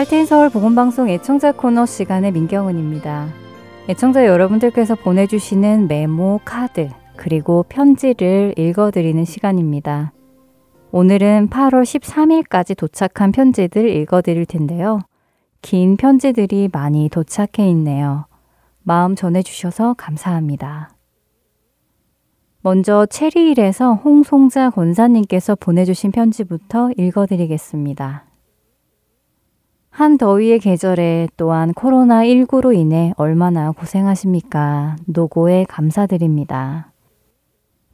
할테인 서울 보건방송 애청자 코너 시간의 민경은입니다. 애청자 여러분들께서 보내주시는 메모, 카드, 그리고 편지를 읽어드리는 시간입니다. 오늘은 8월 13일까지 도착한 편지들 읽어드릴 텐데요. 긴 편지들이 많이 도착해 있네요. 마음 전해주셔서 감사합니다. 먼저 체리일에서 홍송자 권사님께서 보내주신 편지부터 읽어드리겠습니다. 한 더위의 계절에 또한 코로나19로 인해 얼마나 고생하십니까? 노고에 감사드립니다.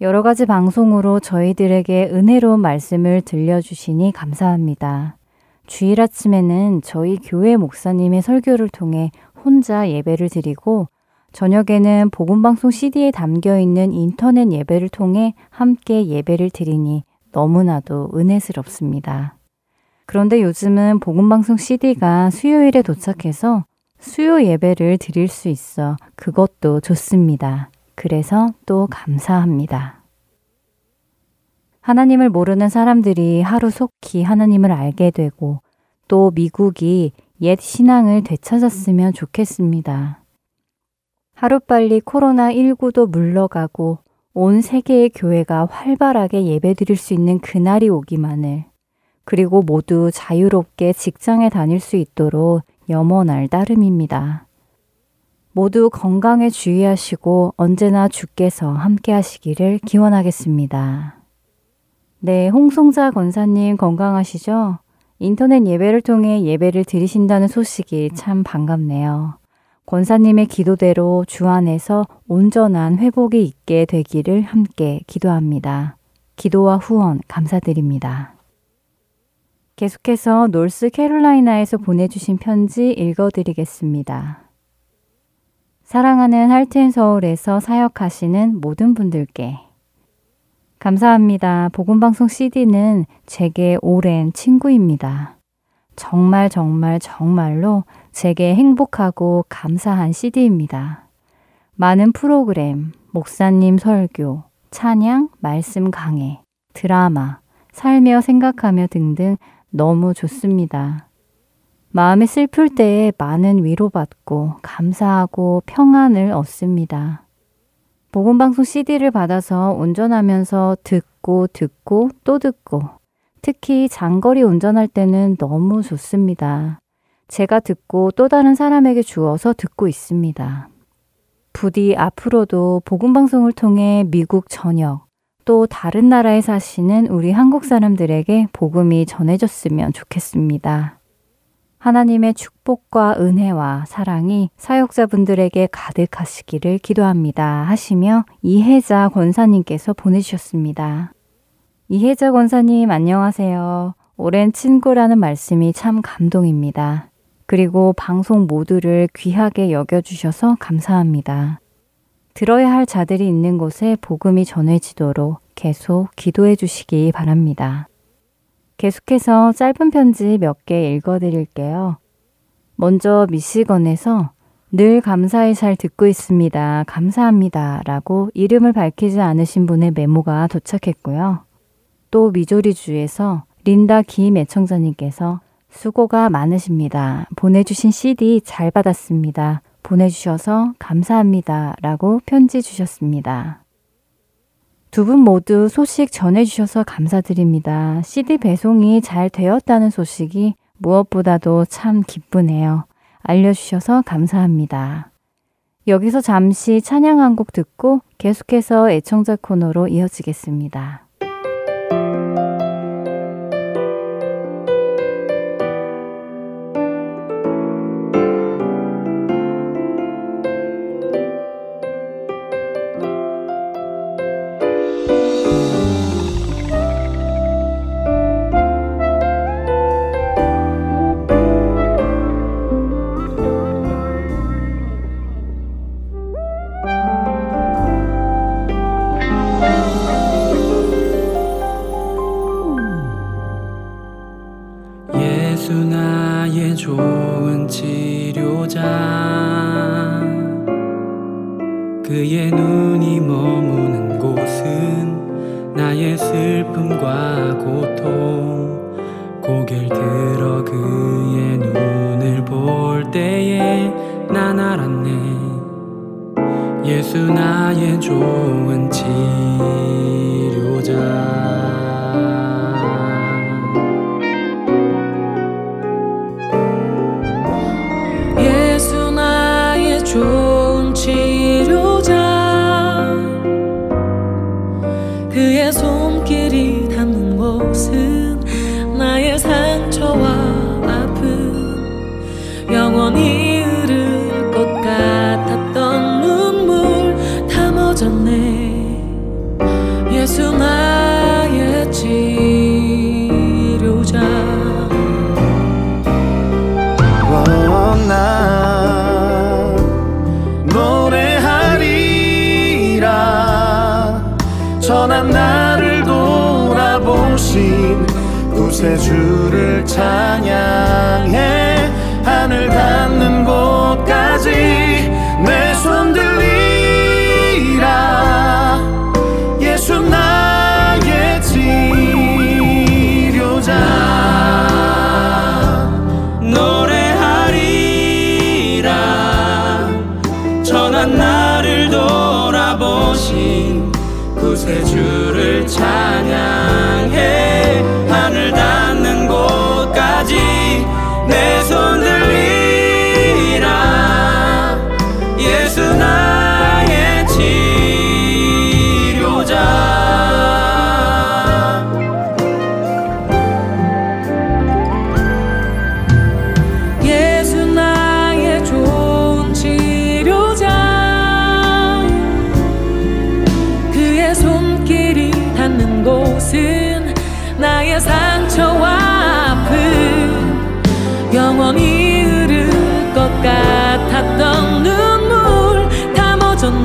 여러 가지 방송으로 저희들에게 은혜로운 말씀을 들려주시니 감사합니다. 주일 아침에는 저희 교회 목사님의 설교를 통해 혼자 예배를 드리고 저녁에는 복음방송 CD에 담겨 있는 인터넷 예배를 통해 함께 예배를 드리니 너무나도 은혜스럽습니다. 그런데 요즘은 복음방송 CD가 수요일에 도착해서 수요 예배를 드릴 수 있어 그것도 좋습니다. 그래서 또 감사합니다. 하나님을 모르는 사람들이 하루 속히 하나님을 알게 되고 또 미국이 옛 신앙을 되찾았으면 좋겠습니다. 하루빨리 코로나19도 물러가고 온 세계의 교회가 활발하게 예배 드릴 수 있는 그날이 오기만을 그리고 모두 자유롭게 직장에 다닐 수 있도록 염원할 따름입니다. 모두 건강에 주의하시고 언제나 주께서 함께 하시기를 기원하겠습니다. 네, 홍송자 권사님 건강하시죠? 인터넷 예배를 통해 예배를 드리신다는 소식이 참 반갑네요. 권사님의 기도대로 주 안에서 온전한 회복이 있게 되기를 함께 기도합니다. 기도와 후원 감사드립니다. 계속해서 놀스 캐롤라이나에서 보내주신 편지 읽어드리겠습니다. 사랑하는 할텐 서울에서 사역하시는 모든 분들께 감사합니다. 복음방송 CD는 제게 오랜 친구입니다. 정말 정말 정말로 제게 행복하고 감사한 CD입니다. 많은 프로그램, 목사님 설교, 찬양, 말씀 강해, 드라마, 살며 생각하며 등등 너무 좋습니다. 마음이 슬플 때에 많은 위로받고 감사하고 평안을 얻습니다. 복음방송 CD를 받아서 운전하면서 듣고 듣고 또 듣고 특히 장거리 운전할 때는 너무 좋습니다. 제가 듣고 또 다른 사람에게 주어서 듣고 있습니다. 부디 앞으로도 복음방송을 통해 미국 전역, 또 다른 나라에 사시는 우리 한국 사람들에게 복음이 전해졌으면 좋겠습니다. 하나님의 축복과 은혜와 사랑이 사역자분들에게 가득하시기를 기도합니다. 하시며 이혜자 권사님께서 보내주셨습니다. 이혜자 권사님 안녕하세요. 오랜 친구라는 말씀이 참 감동입니다. 그리고 방송 모두를 귀하게 여겨주셔서 감사합니다. 들어야 할 자들이 있는 곳에 복음이 전해지도록 계속 기도해 주시기 바랍니다. 계속해서 짧은 편지 몇 개 읽어 드릴게요. 먼저 미시건에서 늘 감사히 잘 듣고 있습니다. 감사합니다. 라고 이름을 밝히지 않으신 분의 메모가 도착했고요. 또 미조리주에서 린다 김 애청자님께서 수고가 많으십니다. 보내주신 CD 잘 받았습니다. 보내주셔서 감사합니다. 라고 편지 주셨습니다. 두 분 모두 소식 전해주셔서 감사드립니다. CD 배송이 잘 되었다는 소식이 무엇보다도 참 기쁘네요. 알려주셔서 감사합니다. 여기서 잠시 찬양 한 곡 듣고 계속해서 애청자 코너로 이어지겠습니다. 也作顽疾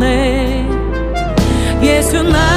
journée. Yes, tonight.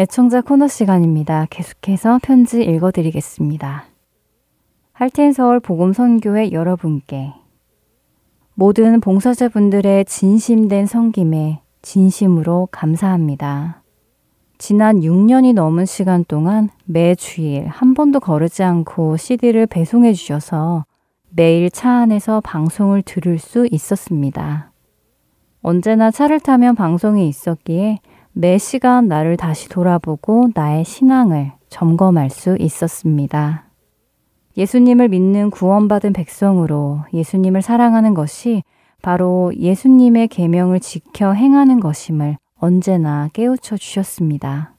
애청자 코너 시간입니다. 계속해서 편지 읽어드리겠습니다. 할텐서울 복음선교회 여러분께 모든 봉사자분들의 진심된 성김에 진심으로 감사합니다. 지난 6년이 넘은 시간 동안 매 주일 한 번도 거르지 않고 CD를 배송해 주셔서 매일 차 안에서 방송을 들을 수 있었습니다. 언제나 차를 타면 방송이 있었기에 매 시간 나를 다시 돌아보고 나의 신앙을 점검할 수 있었습니다. 예수님을 믿는 구원받은 백성으로 예수님을 사랑하는 것이 바로 예수님의 계명을 지켜 행하는 것임을 언제나 깨우쳐 주셨습니다.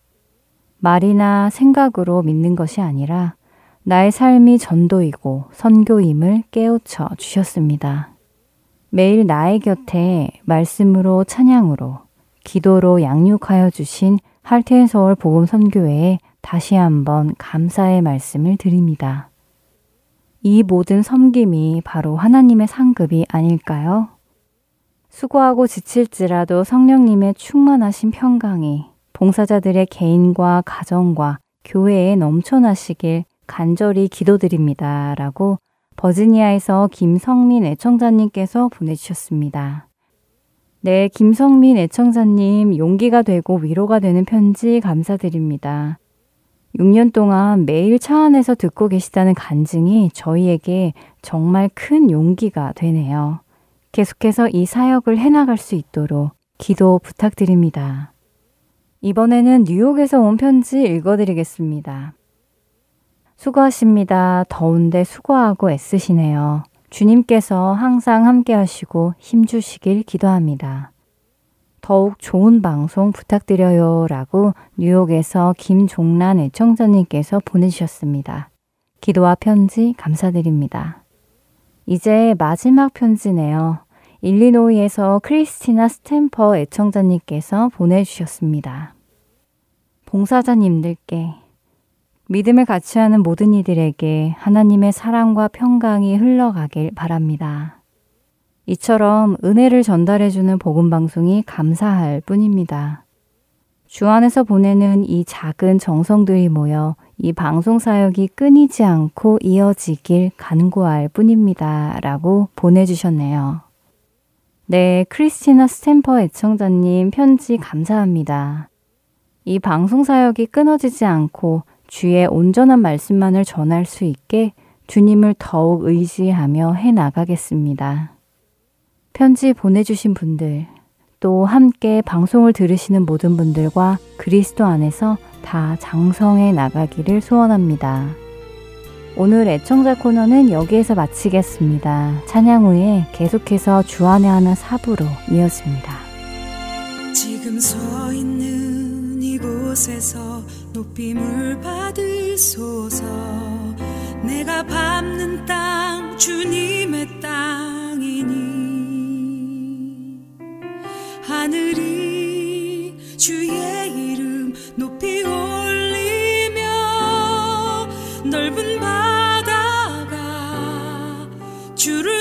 말이나 생각으로 믿는 것이 아니라 나의 삶이 전도이고 선교임을 깨우쳐 주셨습니다. 매일 나의 곁에 말씀으로 찬양으로 기도로 양육하여 주신 할텐 서울 복음 선교회에 다시 한번 감사의 말씀을 드립니다. 이 모든 섬김이 바로 하나님의 상급이 아닐까요? 수고하고 지칠지라도 성령님의 충만하신 평강이 봉사자들의 개인과 가정과 교회에 넘쳐나시길 간절히 기도드립니다. 라고 버지니아에서 김성민 애청자님께서 보내주셨습니다. 네, 김성민 애청자님 용기가 되고 위로가 되는 편지 감사드립니다. 6년 동안 매일 차 안에서 듣고 계시다는 간증이 저희에게 정말 큰 용기가 되네요. 계속해서 이 사역을 해나갈 수 있도록 기도 부탁드립니다. 이번에는 뉴욕에서 온 편지 읽어드리겠습니다. 수고하십니다. 더운데 수고하고 애쓰시네요. 주님께서 항상 함께 하시고 힘주시길 기도합니다. 더욱 좋은 방송 부탁드려요. 라고 뉴욕에서 김종란 애청자님께서 보내주셨습니다. 기도와 편지 감사드립니다. 이제 마지막 편지네요. 일리노이에서 크리스티나 스탬퍼 애청자님께서 보내주셨습니다. 봉사자님들께 믿음을 같이 하는 모든 이들에게 하나님의 사랑과 평강이 흘러가길 바랍니다. 이처럼 은혜를 전달해주는 복음방송이 감사할 뿐입니다. 주 안에서 보내는 이 작은 정성들이 모여 이 방송 사역이 끊이지 않고 이어지길 간구할 뿐입니다. 라고 보내주셨네요. 네, 크리스티나 스탬퍼 애청자님 편지 감사합니다. 이 방송 사역이 끊어지지 않고 주의 온전한 말씀만을 전할 수 있게 주님을 더욱 의지하며 해 나가겠습니다. 편지 보내주신 분들, 또 함께 방송을 들으시는 모든 분들과 그리스도 안에서 다 장성해 나가기를 소원합니다. 오늘 애청자 코너는 여기에서 마치겠습니다. 찬양 후에 계속해서 주안의 하나 사부로 이어집니다. 지금 서 있는 이곳에서 높임을 받으소서. 내가 밟는 땅 주님의 땅이니. 하늘이 주의 이름 높이 올리며 넓은 바다가 주를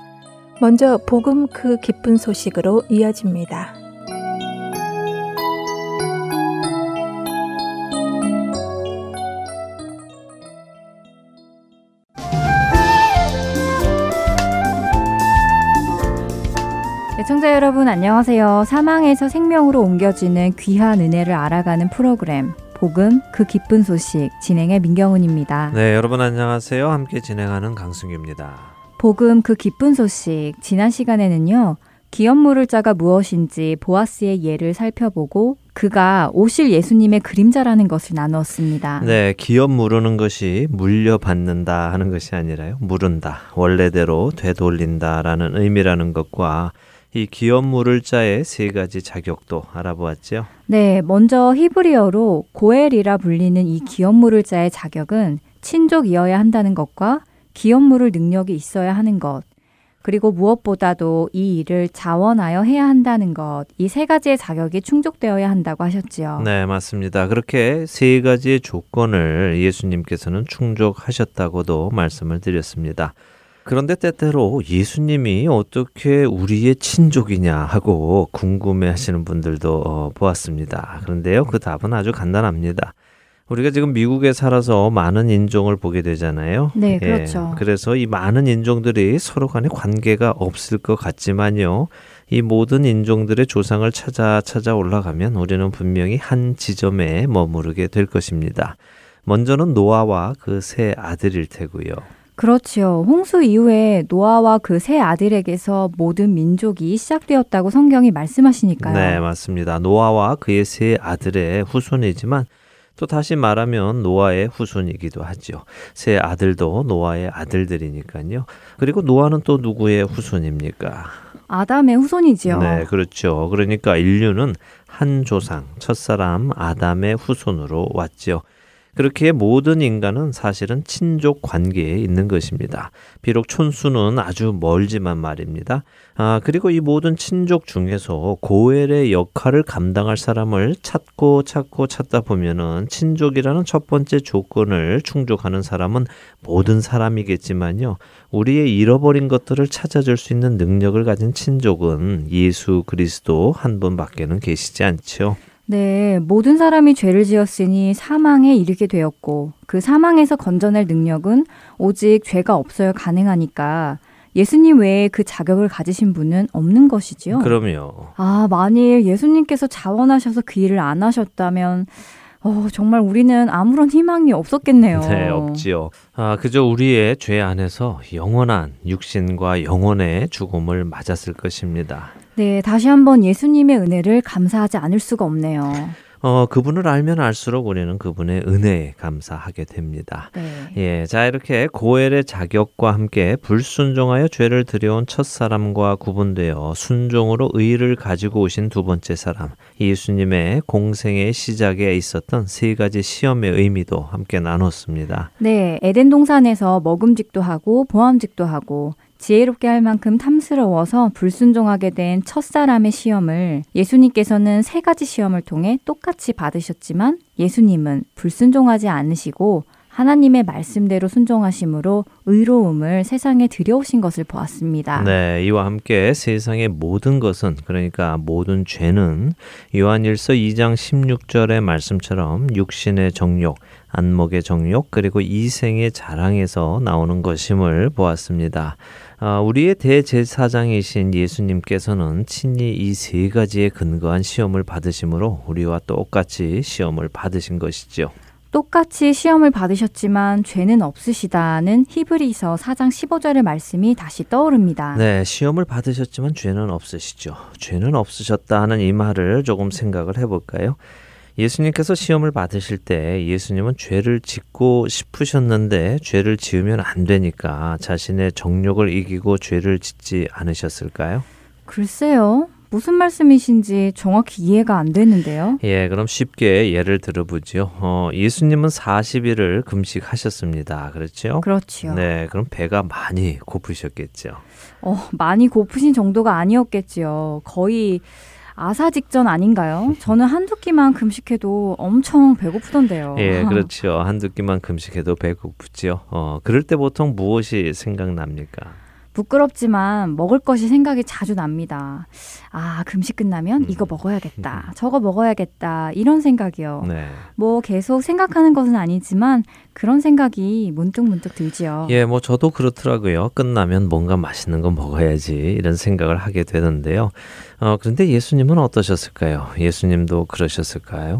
먼저 복음 그 기쁜 소식으로 이어집니다. 애청자 여러분 안녕하세요. 사망에서 생명으로 옮겨지는 귀한 은혜를 알아가는 프로그램 복음 그 기쁜 소식 진행의 민경훈입니다. 네, 여러분 안녕하세요. 함께 진행하는 강승규입니다. 복음 그 기쁜 소식 지난 시간에는요. 기업 물을 자가 무엇인지 보아스의 예를 살펴보고 그가 오실 예수님의 그림자라는 것을 나누었습니다. 네, 기업 물으는 것이 물려받는다 하는 것이 아니라요. 물은다. 원래대로 되돌린다라는 의미라는 것과 이 기업 물을 자의 세 가지 자격도 알아보았죠. 네, 먼저 히브리어로 고엘이라 불리는 이 기업 물을 자의 자격은 친족이어야 한다는 것과 기업 물을 능력이 있어야 하는 것, 그리고 무엇보다도 이 일을 자원하여 해야 한다는 것, 이 세 가지의 자격이 충족되어야 한다고 하셨지요. 네, 맞습니다. 그렇게 세 가지의 조건을 예수님께서는 충족하셨다고도 말씀을 드렸습니다. 그런데 때때로 예수님이 어떻게 우리의 친족이냐 하고 궁금해 하시는 분들도 어, 보았습니다. 그런데요, 그 답은 아주 간단합니다. 우리가 지금 미국에 살아서 많은 인종을 보게 되잖아요. 네, 그렇죠. 예, 그래서 이 많은 인종들이 서로 간에 관계가 없을 것 같지만요. 이 모든 인종들의 조상을 찾아 찾아 올라가면 우리는 분명히 한 지점에 머무르게 될 것입니다. 먼저는 노아와 그 세 아들일 테고요. 그렇지요. 홍수 이후에 노아와 그 세 아들에게서 모든 민족이 시작되었다고 성경이 말씀하시니까요. 네, 맞습니다. 노아와 그의 세 아들의 후손이지만 또 다시 말하면 노아의 후손이기도 하죠. 세 아들도 노아의 아들들이니까요. 그리고 노아는 또 누구의 후손입니까? 아담의 후손이지요. 네, 그렇죠. 그러니까 인류는 한 조상, 첫사람 아담의 후손으로 왔죠. 그렇게 모든 인간은 사실은 친족 관계에 있는 것입니다. 비록 촌수는 아주 멀지만 말입니다. 아, 그리고 이 모든 친족 중에서 고엘의 역할을 감당할 사람을 찾고 찾고 찾다 보면은 친족이라는 첫 번째 조건을 충족하는 사람은 모든 사람이겠지만요. 우리의 잃어버린 것들을 찾아줄 수 있는 능력을 가진 친족은 예수 그리스도 한 분밖에는 계시지 않죠. 네, 모든 사람이 죄를 지었으니 사망에 이르게 되었고 그 사망에서 건져낼 능력은 오직 죄가 없어야 가능하니까 예수님 외에 그 자격을 가지신 분은 없는 것이지요. 그럼요. 아, 만일 예수님께서 자원하셔서 그 일을 안 하셨다면 어, 정말 우리는 아무런 희망이 없었겠네요. 네, 없지요. 아, 그저 우리의 죄 안에서 영원한 육신과 영혼의 죽음을 맞았을 것입니다. 네, 다시 한번 예수님의 은혜를 감사하지 않을 수가 없네요. 어, 그분을 알면 알수록 우리는 그분의 은혜에 감사하게 됩니다. 네. 예, 자 이렇게 고엘의 자격과 함께 불순종하여 죄를 들여온 첫 사람과 구분되어 순종으로 의를 가지고 오신 두 번째 사람 예수님의 공생의 시작에 있었던 세 가지 시험의 의미도 함께 나눴습니다. 네, 에덴 동산에서 먹음직도 하고 보암직도 하고 지혜롭게 할 만큼 탐스러워서 불순종하게 된 첫사람의 시험을 예수님께서는 세 가지 시험을 통해 똑같이 받으셨지만 예수님은 불순종하지 않으시고 하나님의 말씀대로 순종하심으로 의로움을 세상에 들여오신 것을 보았습니다. 네, 이와 함께 세상의 모든 것은 그러니까 모든 죄는 요한일서 2장 16절의 말씀처럼 육신의 정욕, 안목의 정욕 그리고 이생의 자랑에서 나오는 것임을 보았습니다. 아, 우리의 대제사장이신 예수님께서는 친히 이 세 가지에 근거한 시험을 받으심으로 우리와 똑같이 시험을 받으신 것이죠. 똑같이 시험을 받으셨지만 죄는 없으시다는 히브리서 4장 15절의 말씀이 다시 떠오릅니다. 네, 시험을 받으셨지만 죄는 없으시죠. 죄는 없으셨다 하는 이 말을 조금 생각을 해볼까요? 예수님께서 시험을 받으실 때 예수님은 죄를 짓고 싶으셨는데 죄를 지으면 안 되니까 자신의 정욕을 이기고 죄를 짓지 않으셨을까요? 글쎄요. 무슨 말씀이신지 정확히 이해가 안 되는데요. 예, 그럼 쉽게 예를 들어보죠. 어, 예수님은 40일을 금식하셨습니다. 그렇죠? 그렇지요. 네, 그럼 배가 많이 고프셨겠죠. 어, 많이 고프신 정도가 아니었겠지요. 거의 아사 직전 아닌가요? 저는 한두 끼만 금식해도 엄청 배고프던데요. 예, 그렇죠. 한두 끼만 금식해도 배고프지요. 어, 그럴 때 보통 무엇이 생각납니까? 부끄럽지만 먹을 것이 생각이 자주 납니다. 아, 금식 끝나면 이거 먹어야겠다. 저거 먹어야겠다. 이런 생각이요. 네. 뭐 계속 생각하는 것은 아니지만 그런 생각이 문득 문득 들지요. 예, 뭐 저도 그렇더라고요. 끝나면 뭔가 맛있는 거 먹어야지 이런 생각을 하게 되는데요. 어, 그런데 예수님은 어떠셨을까요? 예수님도 그러셨을까요?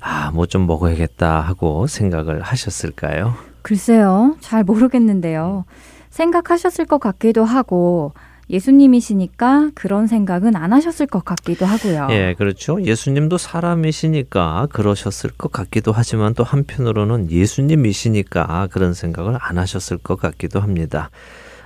아, 뭐 좀 먹어야겠다 하고 생각을 하셨을까요? 글쎄요. 잘 모르겠는데요. 생각하셨을 것 같기도 하고 예수님이시니까 그런 생각은 안 하셨을 것 같기도 하고요. 예, 그렇죠. 예수님도 사람이시니까 그러셨을 것 같기도 하지만 또 한편으로는 예수님이시니까 그런 생각을 안 하셨을 것 같기도 합니다.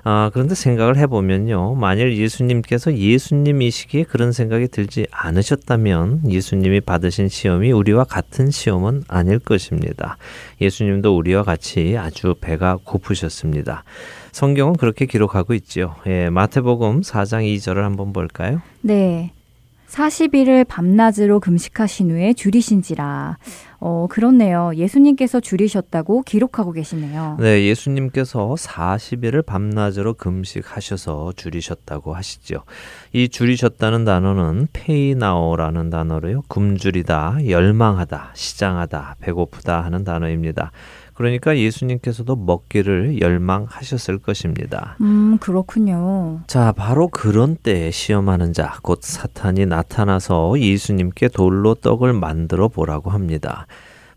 아, 그런데 생각을 해보면요. 만일 예수님께서 예수님이시기에 그런 생각이 들지 않으셨다면 예수님이 받으신 시험이 우리와 같은 시험은 아닐 것입니다. 예수님도 우리와 같이 아주 배가 고프셨습니다. 성경은 그렇게 기록하고 있지요. 예, 마태복음 4장 2절을 한번 볼까요? 네. 40일을 밤낮으로 금식하신 후에 줄이신지라. 어, 그렇네요. 예수님께서 줄이셨다고 기록하고 계시네요. 네, 예수님께서 40일을 밤낮으로 금식하셔서 줄이셨다고 하시죠. 이 줄이셨다는 단어는 페이나오라는 단어로요. 굶주리다, 열망하다, 시장하다, 배고프다 하는 단어입니다. 그러니까 예수님께서도 먹기를 열망하셨을 것입니다. 음, 그렇군요. 자, 바로 그런 때에 시험하는 자, 곧 사탄이 나타나서 예수님께 돌로 떡을 만들어 보라고 합니다.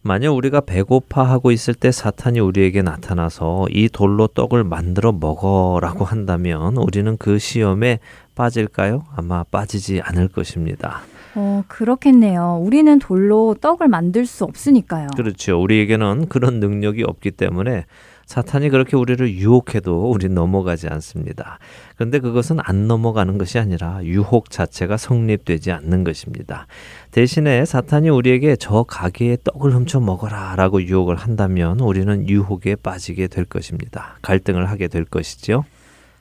만약 우리가 배고파 하고 있을 때 사탄이 우리에게 나타나서 이 돌로 떡을 만들어 먹어라고 한다면 우리는 그 시험에 빠질까요? 아마 빠지지 않을 것입니다. 어, 그렇겠네요. 우리는 돌로 떡을 만들 수 없으니까요. 그렇죠. 우리에게는 그런 능력이 없기 때문에 사탄이 그렇게 우리를 유혹해도 우리 넘어가지 않습니다. 그런데 그것은 안 넘어가는 것이 아니라 유혹 자체가 성립되지 않는 것입니다. 대신에 사탄이 우리에게 저 가게의 떡을 훔쳐 먹어라 라고 유혹을 한다면 우리는 유혹에 빠지게 될 것입니다. 갈등을 하게 될 것이죠.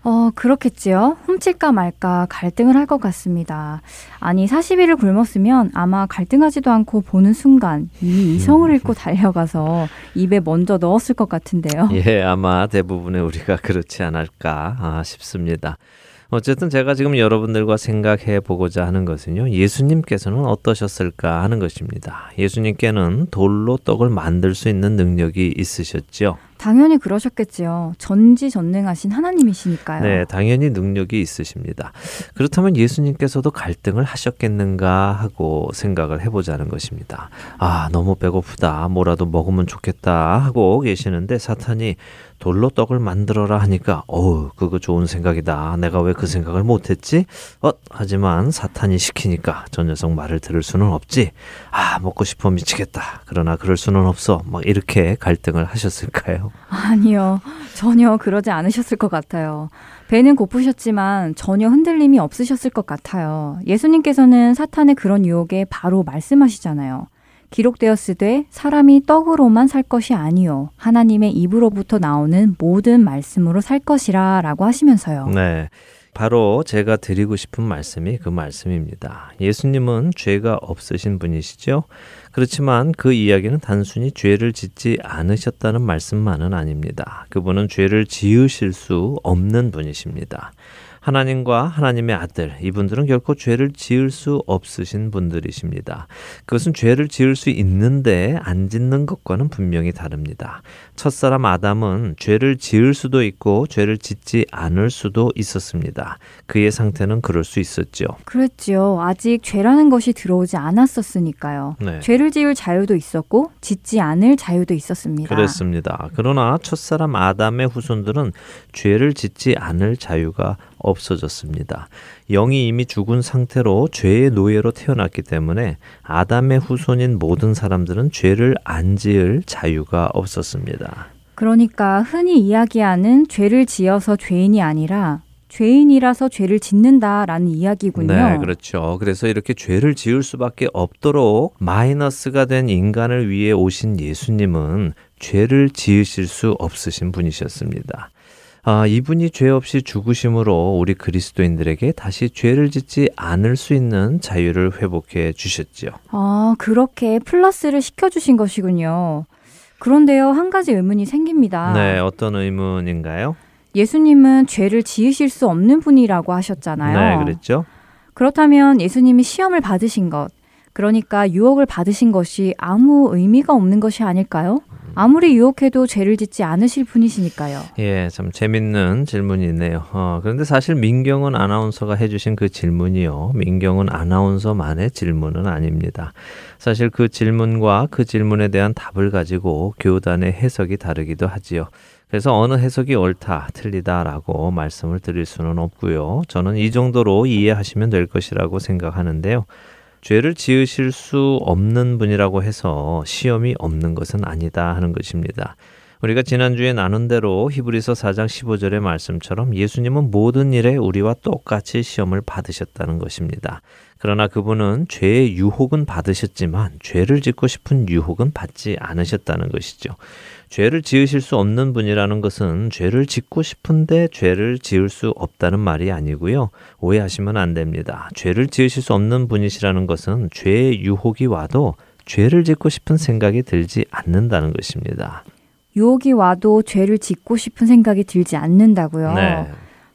어, 그렇겠지요. 훔칠까 말까 갈등을 할 것 같습니다. 아니, 40일을 굶었으면 아마 갈등하지도 않고 보는 순간 이미 이성을 잃고 달려가서 입에 먼저 넣었을 것 같은데요. 예, 아마 대부분의 우리가 그렇지 않을까 아, 싶습니다. 어쨌든 제가 지금 여러분들과 생각해 보고자 하는 것은요. 예수님께서는 어떠셨을까 하는 것입니다. 예수님께는 돌로 떡을 만들 수 있는 능력이 있으셨죠. 당연히 그러셨겠지요. 전지전능하신 하나님이시니까요. 네, 당연히 능력이 있으십니다. 그렇다면 예수님께서도 갈등을 하셨겠는가 하고 생각을 해보자는 것입니다. 아, 너무 배고프다. 뭐라도 먹으면 좋겠다 하고 계시는데 사탄이 돌로 떡을 만들어라 하니까 어우 그거 좋은 생각이다. 내가 왜 그 생각을 못했지? 어 하지만 사탄이 시키니까 저 녀석 말을 들을 수는 없지. 아 먹고 싶어 미치겠다. 그러나 그럴 수는 없어. 막 이렇게 갈등을 하셨을까요? 아니요. 전혀 그러지 않으셨을 것 같아요. 배는 고프셨지만 전혀 흔들림이 없으셨을 것 같아요. 예수님께서는 사탄의 그런 유혹에 바로 말씀하시잖아요. 기록되었으되 사람이 떡으로만 살 것이 아니요 하나님의 입으로부터 나오는 모든 말씀으로 살 것이라라고 하시면서요. 네. 바로 제가 드리고 싶은 말씀이 그 말씀입니다. 예수님은 죄가 없으신 분이시죠? 그렇지만 그 이야기는 단순히 죄를 짓지 않으셨다는 말씀만은 아닙니다. 그분은 죄를 지으실 수 없는 분이십니다. 하나님과 하나님의 아들, 이분들은 결코 죄를 지을 수 없으신 분들이십니다. 그것은 죄를 지을 수 있는데 안 짓는 것과는 분명히 다릅니다. 첫사람 아담은 죄를 지을 수도 있고 죄를 짓지 않을 수도 있었습니다. 그의 상태는 그럴 수 있었죠. 그랬지요. 아직 죄라는 것이 들어오지 않았었으니까요. 네. 죄를 지을 자유도 있었고 짓지 않을 자유도 있었습니다. 그렇습니다. 그러나 첫사람 아담의 후손들은 죄를 짓지 않을 자유가 없어졌습니다. 영이 이미 죽은 상태로 죄의 노예로 태어났기 때문에 아담의 후손인 모든 사람들은 죄를 안 지을 자유가 없었습니다. 그러니까 흔히 이야기하는 죄를 지어서 죄인이 아니라 죄인이라서 죄를 짓는다라는 이야기군요. 네, 그렇죠. 그래서 이렇게 죄를 지을 수밖에 없도록 마이너스가 된 인간을 위해 오신 예수님은 죄를 지으실 수 없으신 분이셨습니다. 아, 이분이 죄 없이 죽으심으로 우리 그리스도인들에게 다시 죄를 짓지 않을 수 있는 자유를 회복해 주셨지요. 아, 그렇게 플러스를 시켜주신 것이군요. 그런데요, 한 가지 의문이 생깁니다. 네, 어떤 의문인가요? 예수님은 죄를 지으실 수 없는 분이라고 하셨잖아요. 네, 그랬죠. 그렇다면 예수님이 시험을 받으신 것, 그러니까 유혹을 받으신 것이 아무 의미가 없는 것이 아닐까요? 아무리 유혹해도 죄를 짓지 않으실 분이시니까요. 예, 참 재밌는 질문이네요. 어, 그런데 사실 민경은 아나운서가 해주신 그 질문이요. 민경은 아나운서만의 질문은 아닙니다. 사실 그 질문과 그 질문에 대한 답을 가지고 교단의 해석이 다르기도 하지요. 그래서 어느 해석이 옳다, 틀리다라고 말씀을 드릴 수는 없고요. 저는 이 정도로 이해하시면 될 것이라고 생각하는데요. 죄를 지으실 수 없는 분이라고 해서 시험이 없는 것은 아니다 하는 것입니다. 우리가 지난주에 나눈 대로 히브리서 4장 15절의 말씀처럼 예수님은 모든 일에 우리와 똑같이 시험을 받으셨다는 것입니다. 그러나 그분은 죄의 유혹은 받으셨지만 죄를 짓고 싶은 유혹은 받지 않으셨다는 것이죠. 죄를 지으실 수 없는 분이라는 것은 죄를 짓고 싶은데 죄를 지을 수 없다는 말이 아니고요. 오해하시면 안 됩니다. 죄를 지으실 수 없는 분이시라는 것은 죄의 유혹이 와도 죄를 짓고 싶은 생각이 들지 않는다는 것입니다. 유혹이 와도 죄를 짓고 싶은 생각이 들지 않는다고요. 네.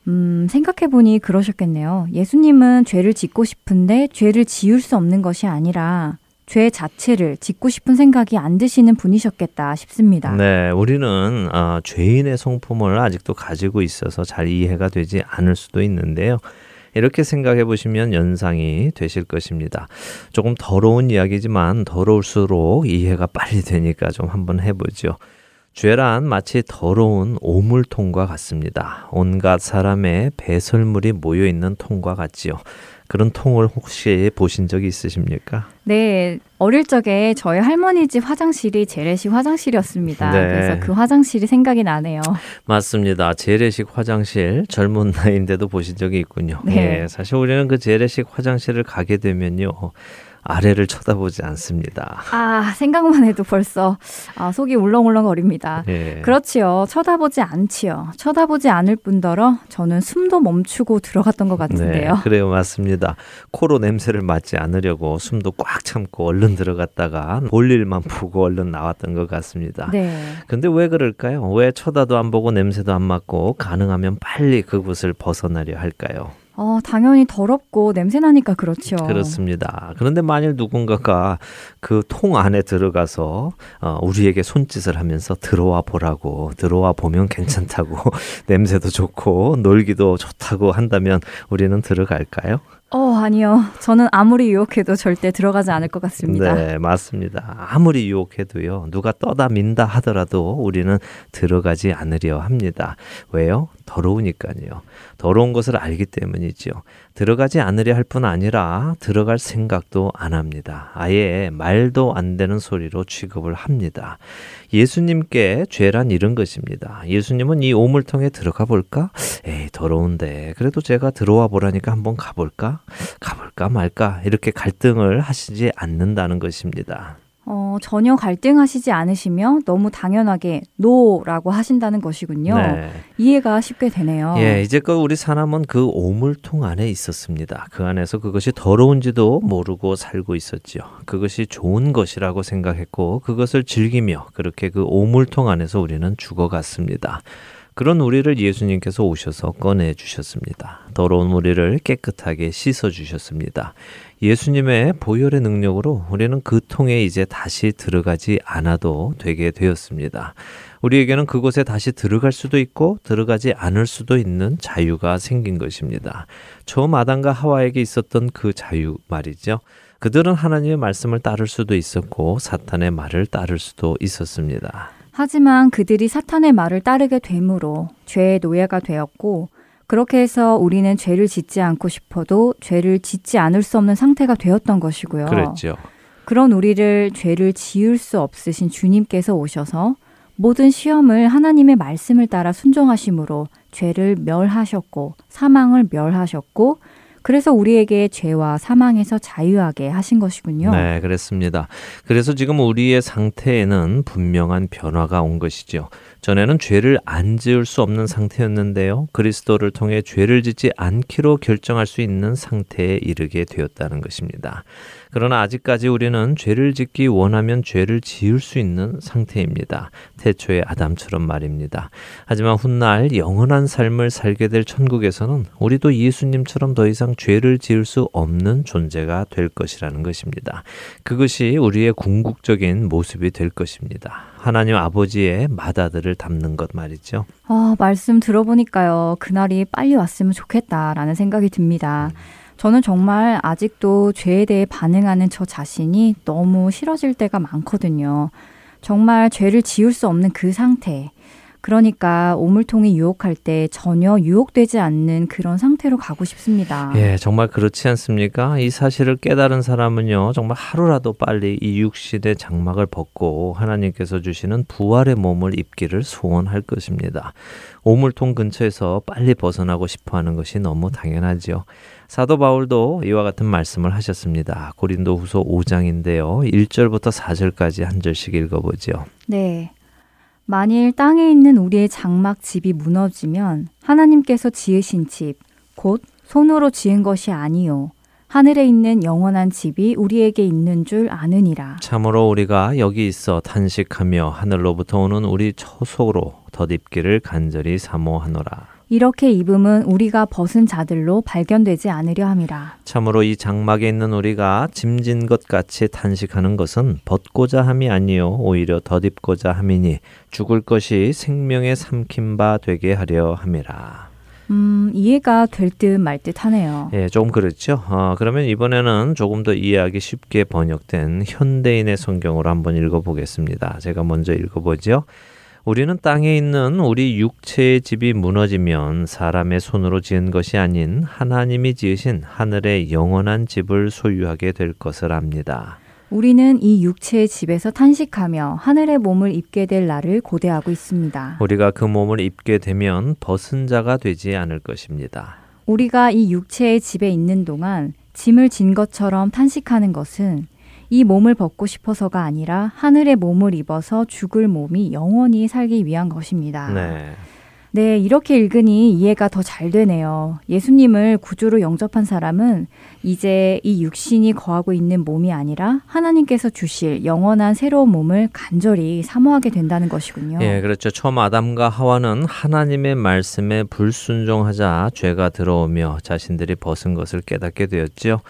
음, 생각해보니 그러셨겠네요. 예수님은 죄를 짓고 싶은데 죄를 지을 수 없는 것이 아니라 죄 자체를 짓고 싶은 생각이 안 드시는 분이셨겠다 싶습니다. 네, 우리는 어, 죄인의 성품을 아직도 가지고 있어서 잘 이해가 되지 않을 수도 있는데요. 이렇게 생각해 보시면 연상이 되실 것입니다. 조금 더러운 이야기지만 더러울수록 이해가 빨리 되니까 좀 한번 해보죠. 죄란 마치 더러운 오물통과 같습니다. 온갖 사람의 배설물이 모여 있는 통과 같지요. 그런 통을 혹시 보신 적이 있으십니까? 네, 어릴 적에 저희 할머니 집 화장실이 재래식 화장실이었습니다. 네. 그래서 그 화장실이 생각이 나네요. 맞습니다. 재래식 화장실 젊은 나이인데도 보신 적이 있군요. 네. 예, 사실 우리는 그 재래식 화장실을 가게 되면요. 아래를 쳐다보지 않습니다. 아, 생각만 해도 벌써 아, 속이 울렁울렁거립니다. 예. 그렇지요. 쳐다보지 않지요. 쳐다보지 않을 뿐더러 저는 숨도 멈추고 들어갔던 것 같은데요. 네, 그래요, 맞습니다. 코로 냄새를 맡지 않으려고 숨도 꽉 참고 얼른 들어갔다가 볼 일만 보고 얼른 나왔던 것 같습니다. 네. 근데 왜 그럴까요? 왜 쳐다도 안 보고 냄새도 안 맡고 가능하면 빨리 그곳을 벗어나려 할까요? 어, 당연히 더럽고 냄새 나니까 그렇죠. 그렇습니다. 그런데 만일 누군가가 그 통 안에 들어가서 어, 우리에게 손짓을 하면서 들어와 보라고 들어와 보면 괜찮다고 냄새도 좋고 놀기도 좋다고 한다면 우리는 들어갈까요? 어, 아니요. 저는 아무리 유혹해도 절대 들어가지 않을 것 같습니다. 네, 맞습니다. 아무리 유혹해도요, 누가 떠다 민다 하더라도 우리는 들어가지 않으려 합니다. 왜요? 더러우니까요. 더러운 것을 알기 때문이지요. 들어가지 않으려 할 뿐 아니라 들어갈 생각도 안 합니다. 아예 말도 안 되는 소리로 취급을 합니다. 예수님께 죄란 이런 것입니다. 예수님은 이 오물통에 들어가 볼까? 에이, 더러운데. 그래도 제가 들어와 보라니까 한번 가볼까? 가볼까 말까? 이렇게 갈등을 하시지 않는다는 것입니다. 어, 전혀 갈등하시지 않으시며 너무 당연하게 No라고 하신다는 것이군요. 네. 이해가 쉽게 되네요. 예, 이제껏 우리 사람은 그 오물통 안에 있었습니다. 그 안에서 그것이 더러운지도 모르고 살고 있었지요. 그것이 좋은 것이라고 생각했고 그것을 즐기며 그렇게 그 오물통 안에서 우리는 죽어갔습니다. 그런 우리를 예수님께서 오셔서 꺼내 주셨습니다. 더러운 우리를 깨끗하게 씻어 주셨습니다. 예수님의 보혈의 능력으로 우리는 그 통에 이제 다시 들어가지 않아도 되게 되었습니다. 우리에게는 그곳에 다시 들어갈 수도 있고 들어가지 않을 수도 있는 자유가 생긴 것입니다. 처음 아담과 하와에게 있었던 그 자유 말이죠. 그들은 하나님의 말씀을 따를 수도 있었고 사탄의 말을 따를 수도 있었습니다. 하지만 그들이 사탄의 말을 따르게 되므로 죄의 노예가 되었고 그렇게 해서 우리는 죄를 짓지 않고 싶어도 죄를 짓지 않을 수 없는 상태가 되었던 것이고요. 그랬죠. 그런 우리를 죄를 지을 수 없으신 주님께서 오셔서 모든 시험을 하나님의 말씀을 따라 순종하심으로 죄를 멸하셨고 사망을 멸하셨고 그래서 우리에게 죄와 사망에서 자유하게 하신 것이군요. 네, 그렇습니다. 그래서 지금 우리의 상태에는 분명한 변화가 온 것이죠. 전에는 죄를 안 지을 수 없는 상태였는데요. 그리스도를 통해 죄를 짓지 않기로 결정할 수 있는 상태에 이르게 되었다는 것입니다. 그러나 아직까지 우리는 죄를 짓기 원하면 죄를 지을 수 있는 상태입니다. 태초의 아담처럼 말입니다. 하지만 훗날 영원한 삶을 살게 될 천국에서는 우리도 예수님처럼 더 이상 죄를 지을 수 없는 존재가 될 것이라는 것입니다. 그것이 우리의 궁극적인 모습이 될 것입니다. 하나님 아버지의 마다들을 담는 것 말이죠. 아, 말씀 들어보니까요. 그날이 빨리 왔으면 좋겠다라는 생각이 듭니다. 저는 정말 아직도 죄에 대해 반응하는 저 자신이 너무 싫어질 때가 많거든요. 정말 죄를 지을 수 없는 그 상태. 그러니까 오물통이 유혹할 때 전혀 유혹되지 않는 그런 상태로 가고 싶습니다. 예, 정말 그렇지 않습니까? 이 사실을 깨달은 사람은요, 정말 하루라도 빨리 이 육신의 장막을 벗고 하나님께서 주시는 부활의 몸을 입기를 소원할 것입니다. 오물통 근처에서 빨리 벗어나고 싶어 하는 것이 너무 당연하지요. 사도 바울도 이와 같은 말씀을 하셨습니다. 고린도 후서 5장인데요. 1절부터 4절까지 한 절씩 읽어보죠. 네. 만일 땅에 있는 우리의 장막 집이 무너지면 하나님께서 지으신 집, 곧 손으로 지은 것이 아니요. 하늘에 있는 영원한 집이 우리에게 있는 줄 아느니라. 참으로 우리가 여기 있어 탄식하며 하늘로부터 오는 우리 처속으로 덧입기를 간절히 사모하노라. 이렇게 입음은 우리가 벗은 자들로 발견되지 않으려 함이라. 참으로 이 장막에 있는 우리가 짐진 것 같이 탄식하는 것은 벗고자 함이 아니요 오히려 덧입고자 함이니 죽을 것이 생명의 삼킨 바 되게 하려 함이라. 음, 이해가 될 듯 말 듯 하네요. 예, 조금 그렇죠. 어, 그러면 이번에는 조금 더 이해하기 쉽게 번역된 현대인의 성경으로 한번 읽어보겠습니다. 제가 먼저 읽어보죠. 우리는 땅에 있는 우리 육체의 집이 무너지면 사람의 손으로 지은 것이 아닌 하나님이 지으신 하늘의 영원한 집을 소유하게 될 것을 압니다. 우리는 이 육체의 집에서 탄식하며 하늘의 몸을 입게 될 날을 고대하고 있습니다. 우리가 그 몸을 입게 되면 벗은 자가 되지 않을 것입니다. 우리가 이 육체의 집에 있는 동안 짐을 진 것처럼 탄식하는 것은 이 몸을 벗고 싶어서가 아니라 하늘의 몸을 입어서 죽을 몸이 영원히 살기 위한 것입니다. 네. 네, 이렇게 읽으니 이해가 더 잘 되네요. 예수님을 구주로 영접한 사람은 이제 이 육신이 거하고 있는 몸이 아니라 하나님께서 주실 영원한 새로운 몸을 간절히 사모하게 된다는 것이군요. 예, 그렇죠. 처음 아담과 하와는 하나님의 말씀에 불순종하자 죄가 들어오며 자신들이 벗은 것을 깨닫게 되었지요.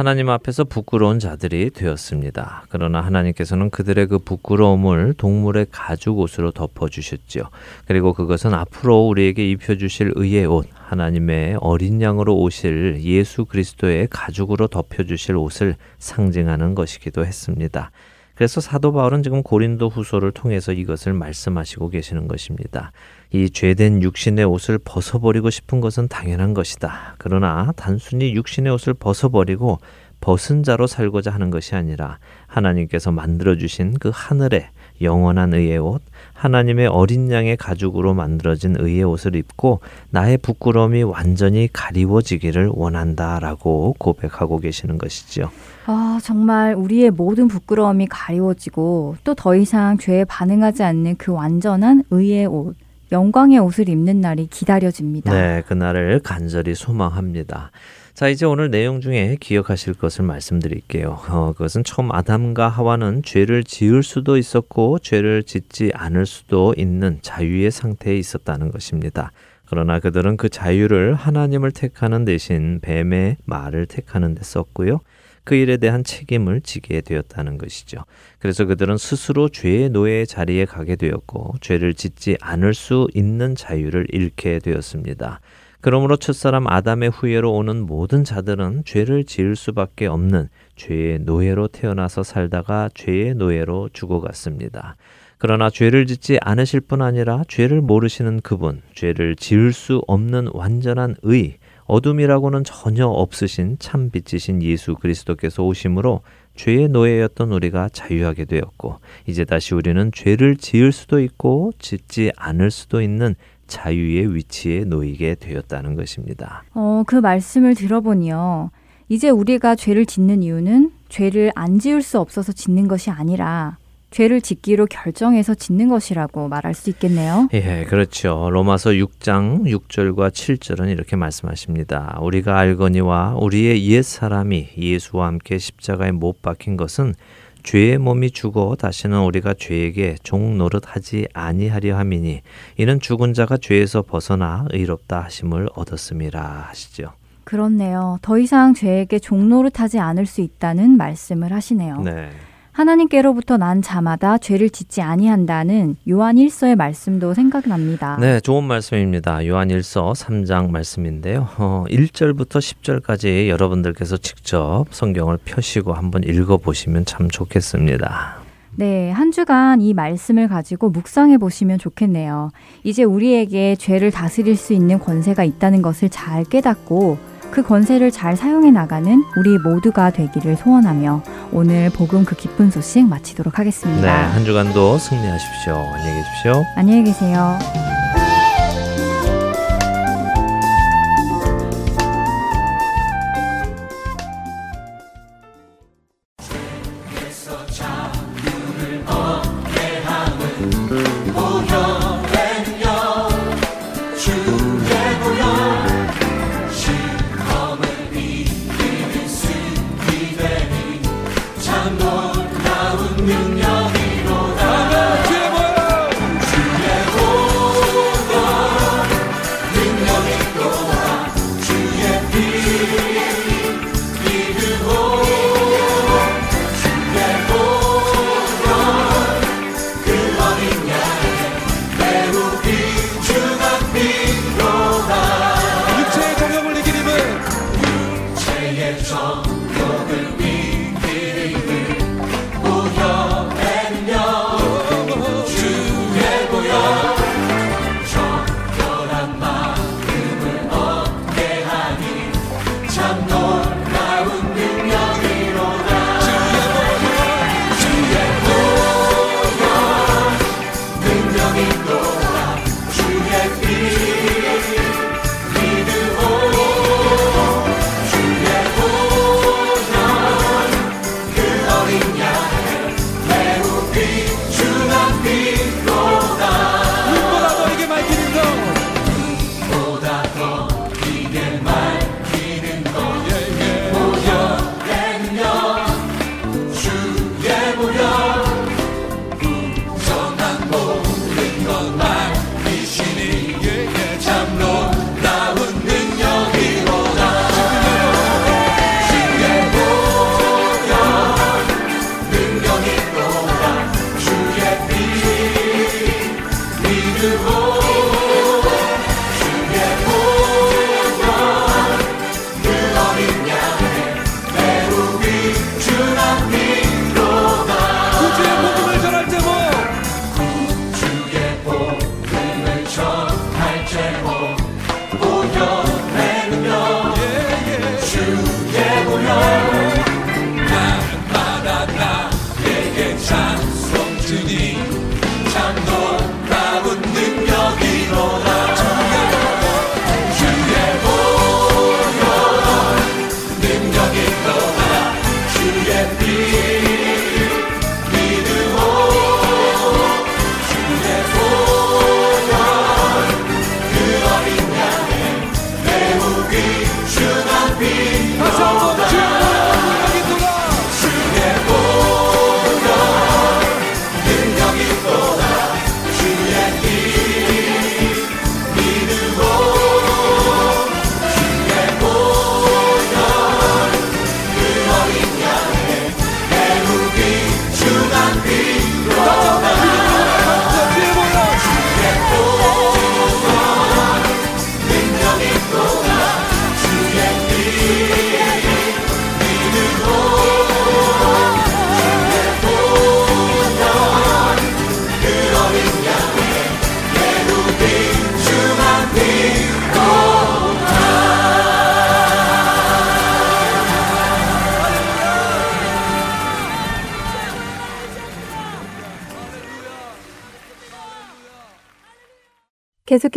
하나님 앞에서 부끄러운 자들이 되었습니다. 그러나 하나님께서는 그들의 그 부끄러움을 동물의 가죽 옷으로 덮어 주셨죠. 그리고 그것은 앞으로 우리에게 입혀 주실 의의 옷, 하나님의 어린 양으로 오실 예수 그리스도의 가죽으로 덮여 주실 옷을 상징하는 것이기도 했습니다. 그래서 사도 바울은 지금 고린도 후소를 통해서 이것을 말씀하시고 계시는 것입니다. 이 죄된 육신의 옷을 벗어버리고 싶은 것은 당연한 것이다. 그러나 단순히 육신의 옷을 벗어버리고 벗은 자로 살고자 하는 것이 아니라 하나님께서 만들어주신 그 하늘의 영원한 의의 옷, 하나님의 어린 양의 가죽으로 만들어진 의의 옷을 입고 나의 부끄러움이 완전히 가리워지기를 원한다라고 고백하고 계시는 것이죠. 아, 정말 우리의 모든 부끄러움이 가리워지고 또 더 이상 죄에 반응하지 않는 그 완전한 의의 옷, 영광의 옷을 입는 날이 기다려집니다. 네, 그날을 간절히 소망합니다. 자, 이제 오늘 내용 중에 기억하실 것을 말씀드릴게요. 어, 그것은 처음 아담과 하와는 죄를 지을 수도 있었고 죄를 짓지 않을 수도 있는 자유의 상태에 있었다는 것입니다. 그러나 그들은 그 자유를 하나님을 택하는 대신 뱀의 말을 택하는 데 썼고요. 그 일에 대한 책임을 지게 되었다는 것이죠. 그래서 그들은 스스로 죄의 노예의 자리에 가게 되었고 죄를 짓지 않을 수 있는 자유를 잃게 되었습니다. 그러므로 첫사람 아담의 후예로 오는 모든 자들은 죄를 지을 수밖에 없는 죄의 노예로 태어나서 살다가 죄의 노예로 죽어갔습니다. 그러나 죄를 짓지 않으실 뿐 아니라 죄를 모르시는 그분, 죄를 지을 수 없는 완전한 의, 어둠이라고는 전혀 없으신 참 빛이신 예수 그리스도께서 오심으로 죄의 노예였던 우리가 자유하게 되었고 이제 다시 우리는 죄를 지을 수도 있고 짓지 않을 수도 있는 자유의 위치에 놓이게 되었다는 것입니다. 어, 그 말씀을 들어보니요. 이제 우리가 죄를 짓는 이유는 죄를 안 지을 수 없어서 짓는 것이 아니라 죄를 짓기로 결정해서 짓는 것이라고 말할 수 있겠네요. 예, 그렇죠. 로마서 6장 6절과 7절은 이렇게 말씀하십니다. 우리가 알거니와 우리의 옛 사람이 예수와 함께 십자가에 못 박힌 것은 죄의 몸이 죽어 다시는 우리가 죄에게 종 노릇하지 아니하려 함이니 이는 죽은 자가 죄에서 벗어나 의롭다 하심을 얻었음이라 하시죠. 그렇네요. 더 이상 죄에게 종 노릇하지 않을 수 있다는 말씀을 하시네요. 네. 하나님께로부터 난 자마다 죄를 짓지 아니한다는 요한 1서의 말씀도 생각납니다. 네, 좋은 말씀입니다. 요한 1서 3장 말씀인데요. 어, 1절부터 10절까지 여러분들께서 직접 성경을 펴시고 한번 읽어 보시면 참 좋겠습니다. 네, 한 주간 이 말씀을 가지고 묵상해 보시면 좋겠네요. 이제 우리에게 죄를 다스릴 수 있는 권세가 있다는 것을 잘 깨닫고 그 권세를 잘 사용해 나가는 우리 모두가 되기를 소원하며 오늘 복음 그 기쁜 소식 마치도록 하겠습니다. 네, 한 주간도 승리하십시오. 안녕히 계십시오. 안녕히 계세요.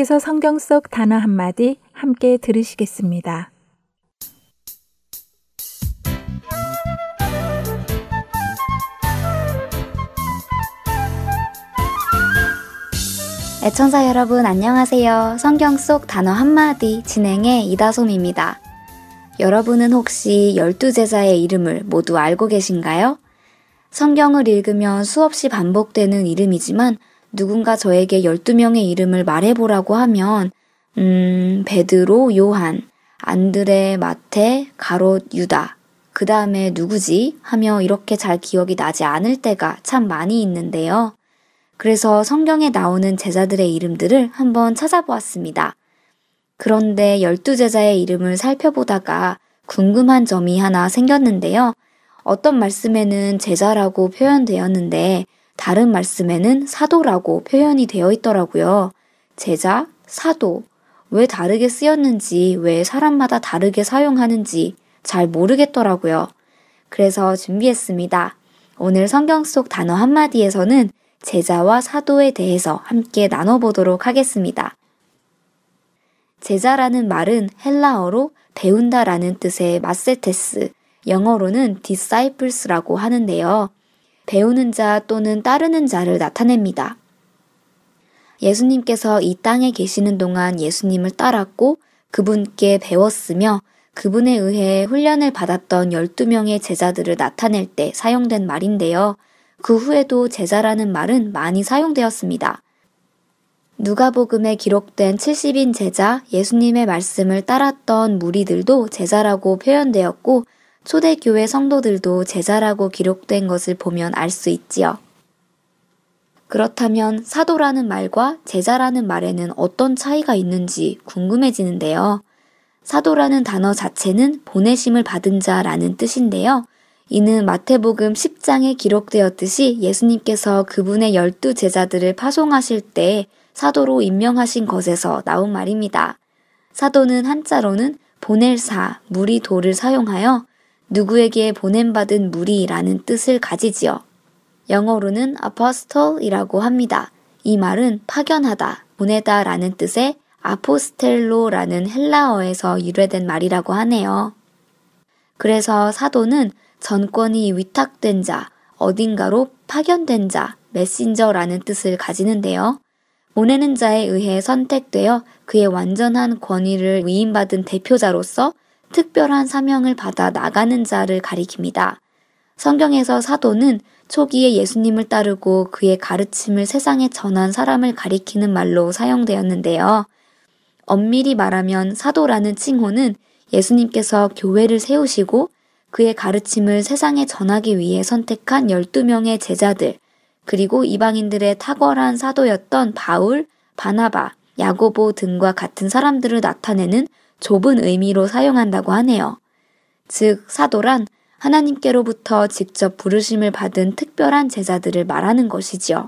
계속해서 성경 속 단어 한마디 함께 들으시겠습니다. 애청자 여러분 안녕하세요. 성경 속 단어 한마디 진행의 이다솜입니다. 여러분은 혹시 열두 제자의 이름을 모두 알고 계신가요? 성경을 읽으면 수없이 반복되는 이름이지만 누군가 저에게 12명의 이름을 말해보라고 하면, 음, 베드로, 요한, 안드레, 마테, 가롯, 유다. 그 다음에 누구지? 하며 이렇게 잘 기억이 나지 않을 때가 참 많이 있는데요. 그래서 성경에 나오는 제자들의 이름들을 한번 찾아보았습니다. 그런데 열두 제자의 이름을 살펴보다가 궁금한 점이 하나 생겼는데요. 어떤 말씀에는 제자라고 표현되었는데 다른 말씀에는 사도라고 표현이 되어 있더라고요. 제자, 사도. 왜 다르게 쓰였는지, 왜 사람마다 다르게 사용하는지 잘 모르겠더라고요. 그래서 준비했습니다. 오늘 성경 속 단어 한마디에서는 제자와 사도에 대해서 함께 나눠보도록 하겠습니다. 제자라는 말은 헬라어로 배운다라는 뜻의 마세테스, 영어로는 disciples라고 하는데요. 배우는 자 또는 따르는 자를 나타냅니다. 예수님께서 이 땅에 계시는 동안 예수님을 따랐고 그분께 배웠으며 그분에 의해 훈련을 받았던 12명의 제자들을 나타낼 때 사용된 말인데요. 그 후에도 제자라는 말은 많이 사용되었습니다. 누가복음에 기록된 70인 제자 예수님의 말씀을 따랐던 무리들도 제자라고 표현되었고 초대교회 성도들도 제자라고 기록된 것을 보면 알 수 있지요. 그렇다면 사도라는 말과 제자라는 말에는 어떤 차이가 있는지 궁금해지는데요. 사도라는 단어 자체는 보내심을 받은 자라는 뜻인데요. 이는 마태복음 10장에 기록되었듯이 예수님께서 그분의 열두 제자들을 파송하실 때 사도로 임명하신 것에서 나온 말입니다. 사도는 한자로는 보낼 사, 무리 도를 사용하여 누구에게 보냄받은 무리라는 뜻을 가지지요. 영어로는 apostle이라고 합니다. 이 말은 파견하다, 보내다 라는 뜻의 아포스텔로라는 헬라어에서 유래된 말이라고 하네요. 그래서 사도는 전권이 위탁된 자, 어딘가로 파견된 자, 메신저라는 뜻을 가지는데요. 보내는 자에 의해 선택되어 그의 완전한 권위를 위임받은 대표자로서 특별한 사명을 받아 나가는 자를 가리킵니다. 성경에서 사도는 초기에 예수님을 따르고 그의 가르침을 세상에 전한 사람을 가리키는 말로 사용되었는데요. 엄밀히 말하면 사도라는 칭호는 예수님께서 교회를 세우시고 그의 가르침을 세상에 전하기 위해 선택한 12명의 제자들, 그리고 이방인들의 탁월한 사도였던 바울, 바나바, 야고보 등과 같은 사람들을 나타내는 좁은 의미로 사용한다고 하네요. 즉, 사도란 하나님께로부터 직접 부르심을 받은 특별한 제자들을 말하는 것이지요.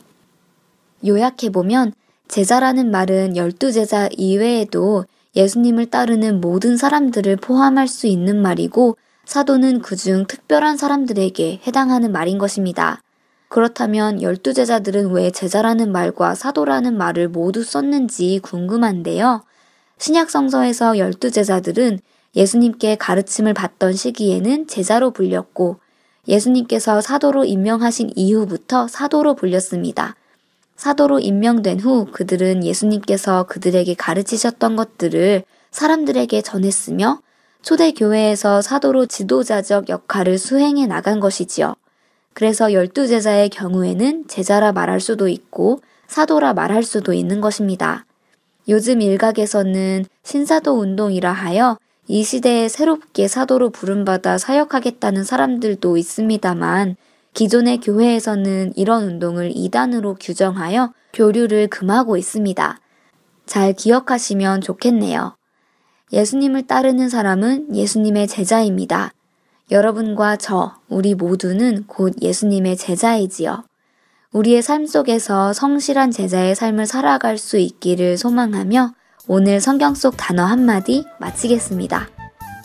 요약해보면, 제자라는 말은 열두 제자 이외에도 예수님을 따르는 모든 사람들을 포함할 수 있는 말이고, 사도는 그중 특별한 사람들에게 해당하는 말인 것입니다. 그렇다면 열두 제자들은 왜 제자라는 말과 사도라는 말을 모두 썼는지 궁금한데요. 신약 성서에서 열두 제자들은 예수님께 가르침을 받던 시기에는 제자로 불렸고 예수님께서 사도로 임명하신 이후부터 사도로 불렸습니다. 사도로 임명된 후 그들은 예수님께서 그들에게 가르치셨던 것들을 사람들에게 전했으며 초대교회에서 사도로 지도자적 역할을 수행해 나간 것이지요. 그래서 열두 제자의 경우에는 제자라 말할 수도 있고 사도라 말할 수도 있는 것입니다. 요즘 일각에서는 신사도 운동이라 하여 이 시대에 새롭게 사도로 부름받아 사역하겠다는 사람들도 있습니다만 기존의 교회에서는 이런 운동을 이단으로 규정하여 교류를 금하고 있습니다. 잘 기억하시면 좋겠네요. 예수님을 따르는 사람은 예수님의 제자입니다. 여러분과 저, 우리 모두는 곧 예수님의 제자이지요. 우리의 삶 속에서 성실한 제자의 삶을 살아갈 수 있기를 소망하며 오늘 성경 속 단어 한마디 마치겠습니다.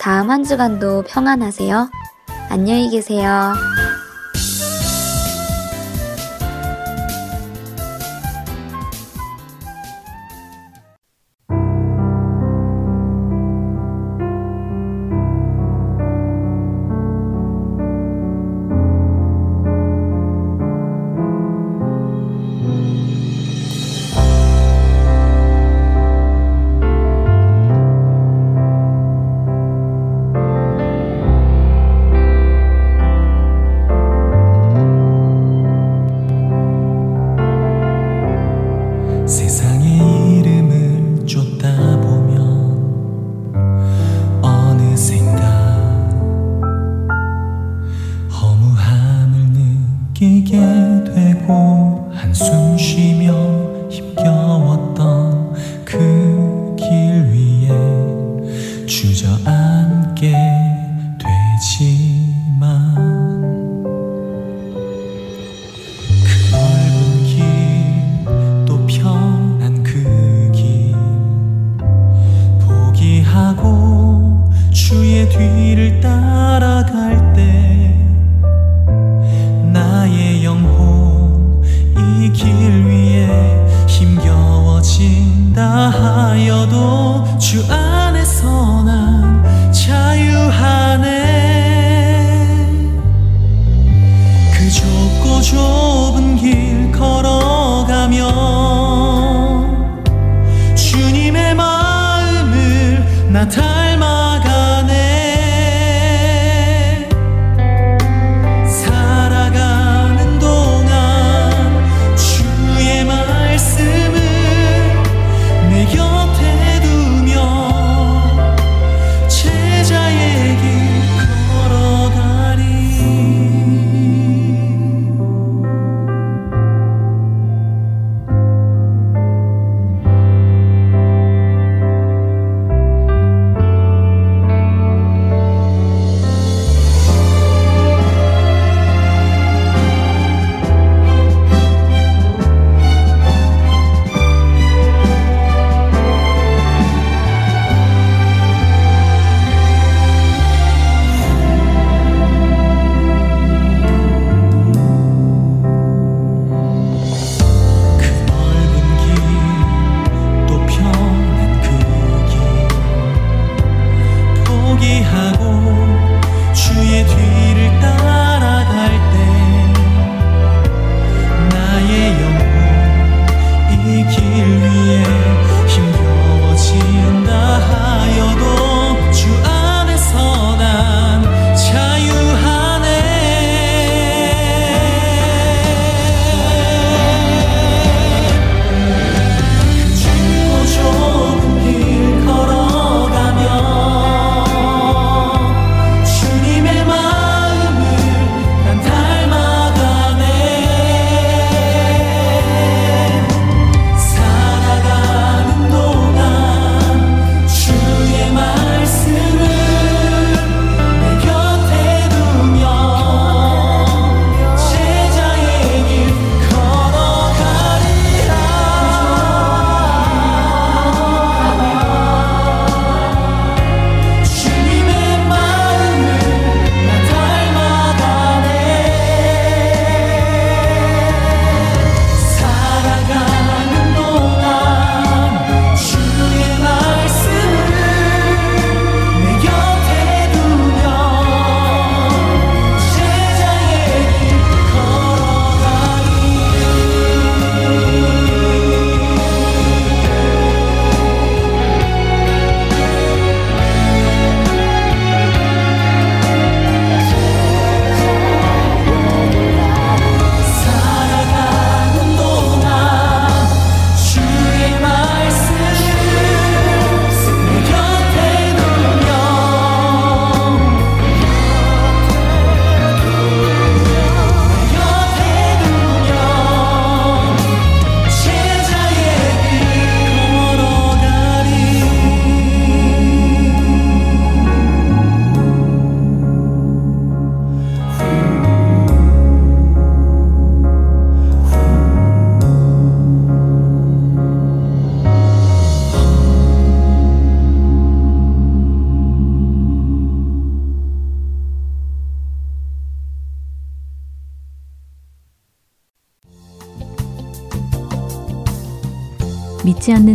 다음 한 주간도 평안하세요. 안녕히 계세요. 믿지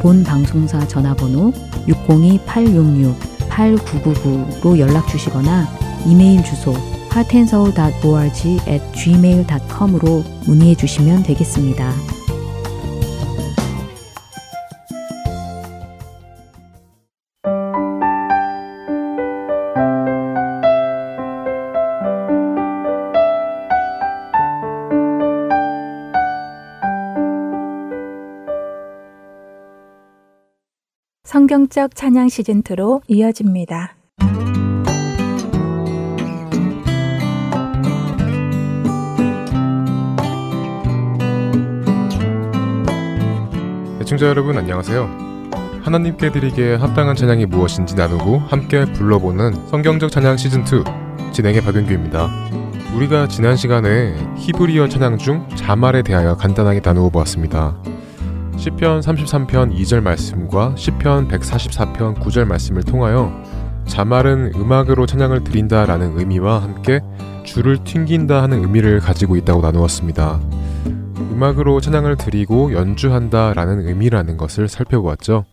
본 방송사 전화번호 602-866-8999로 연락 주시거나 이메일 주소 heartandsoul.org at gmail.com으로 문의해 주시면 되겠습니다. 성경적 찬양 시즌 2로 이어집니다. 애청자 여러분 안녕하세요. 하나님께 드리기에 합당한 찬양이 무엇인지 나누고 함께 불러보는 성경적 찬양 시즌 2 진행의 박윤규입니다. 우리가 지난 시간에 히브리어 찬양 중 자말에 대하여 간단하게 나누어 보았습니다. 시편 33편 2절 말씀과 시편 144편 9절 말씀을 통하여 자말은 음악으로 찬양을 드린다라는 의미와 함께 줄을 튕긴다 하는 의미를 가지고 있다고 나누었습니다. 음악으로 찬양을 드리고 연주한다라는 의미라는 것을 살펴보았죠.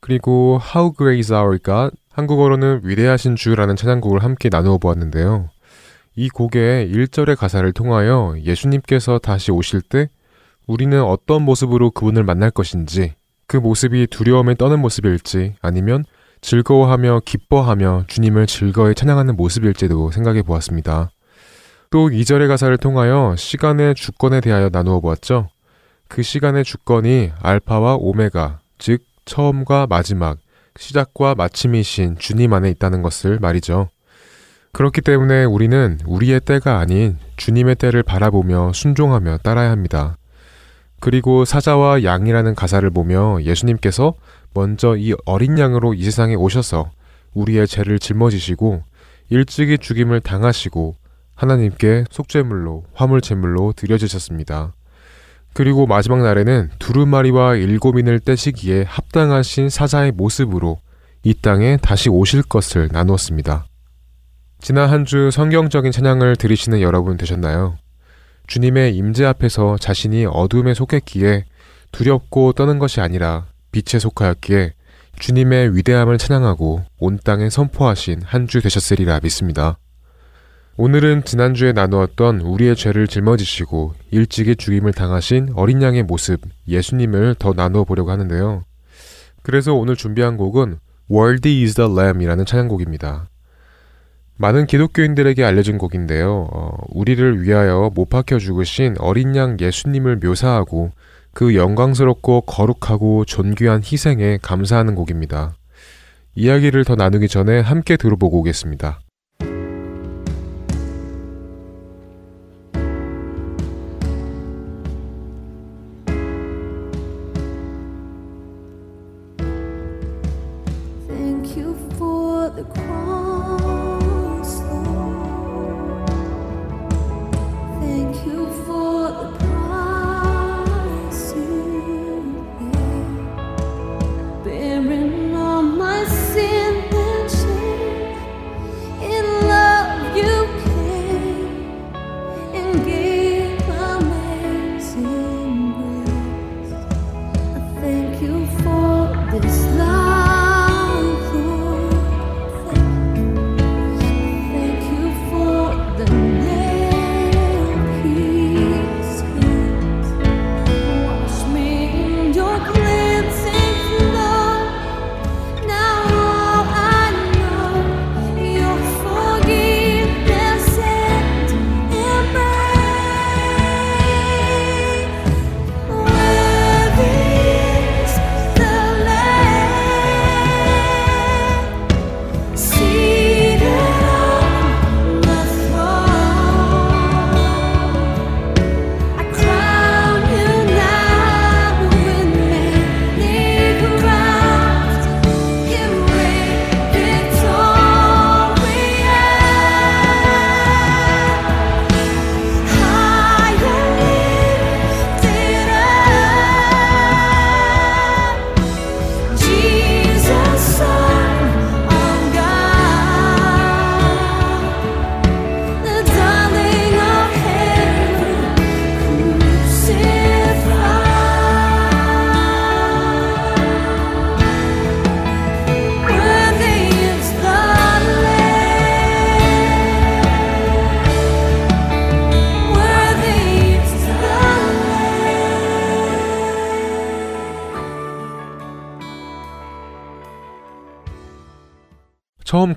그리고 How Great is Our God 한국어로는 위대하신 주라는 찬양곡을 함께 나누어 보았는데요. 이 곡의 1절의 가사를 통하여 예수님께서 다시 오실 때 우리는 어떤 모습으로 그분을 만날 것인지, 그 모습이 두려움에 떠는 모습일지, 아니면 즐거워하며 기뻐하며 주님을 즐거이 찬양하는 모습일지도 생각해 보았습니다. 또 2절의 가사를 통하여 시간의 주권에 대하여 나누어 보았죠. 그 시간의 주권이 알파와 오메가, 즉 처음과 마지막, 시작과 마침이신 주님 안에 있다는 것을 말이죠. 그렇기 때문에 우리는 우리의 때가 아닌 주님의 때를 바라보며 순종하며 따라야 합니다. 그리고 사자와 양이라는 가사를 보며 예수님께서 먼저 이 어린 양으로 이 세상에 오셔서 우리의 죄를 짊어지시고 일찍이 죽임을 당하시고 하나님께 속죄물로 화물제물로 드려지셨습니다. 그리고 마지막 날에는 두루마리와 일곱인을 떼시기에 합당하신 사자의 모습으로 이 땅에 다시 오실 것을 나누었습니다. 지난 한 주 성경적인 찬양을 들으시는 여러분 되셨나요? 주님의 임재 앞에서 자신이 어둠에 속했기에 두렵고 떠는 것이 아니라 빛에 속하였기에 주님의 위대함을 찬양하고 온 땅에 선포하신 한 주 되셨으리라 믿습니다. 오늘은 지난주에 나누었던 우리의 죄를 짊어지시고 일찍이 죽임을 당하신 어린 양의 모습 예수님을 더 나누어 보려고 하는데요. 그래서 오늘 준비한 곡은 Worthy is the Lamb이라는 찬양곡입니다. 많은 기독교인들에게 알려진 곡인데요. 어, 우리를 위하여 못 박혀 죽으신 어린 양 예수님을 묘사하고 그 영광스럽고 거룩하고 존귀한 희생에 감사하는 곡입니다. 이야기를 더 나누기 전에 함께 들어보고 오겠습니다.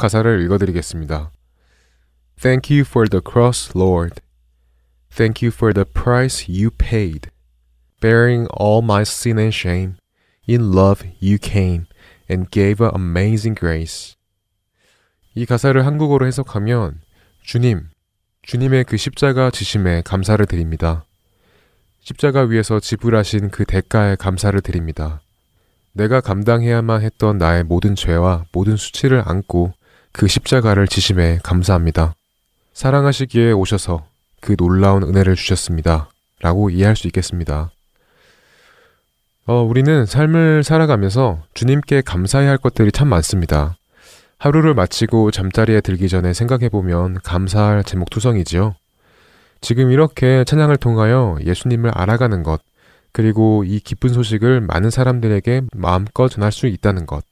가사를 읽어드리겠습니다. Thank you for the cross, Lord. Thank you for the price you paid. Bearing all my sin and shame. In love you came and gave an amazing grace. 이 가사를 한국어로 해석하면 주님, 주님의 그 십자가 지심에 감사를 드립니다. 십자가 위에서 지불하신 그 대가에 감사를 드립니다. 내가 감당해야만 했던 나의 모든 죄와 모든 수치를 안고 그 십자가를 지심에 감사합니다. 사랑하시기에 오셔서 그 놀라운 은혜를 주셨습니다. 라고 이해할 수 있겠습니다. 어, 우리는 삶을 살아가면서 주님께 감사해야 할 것들이 참 많습니다. 하루를 마치고 잠자리에 들기 전에 생각해보면 감사할 제목 투성이지요. 지금 이렇게 찬양을 통하여 예수님을 알아가는 것, 그리고 이 기쁜 소식을 많은 사람들에게 마음껏 전할 수 있다는 것,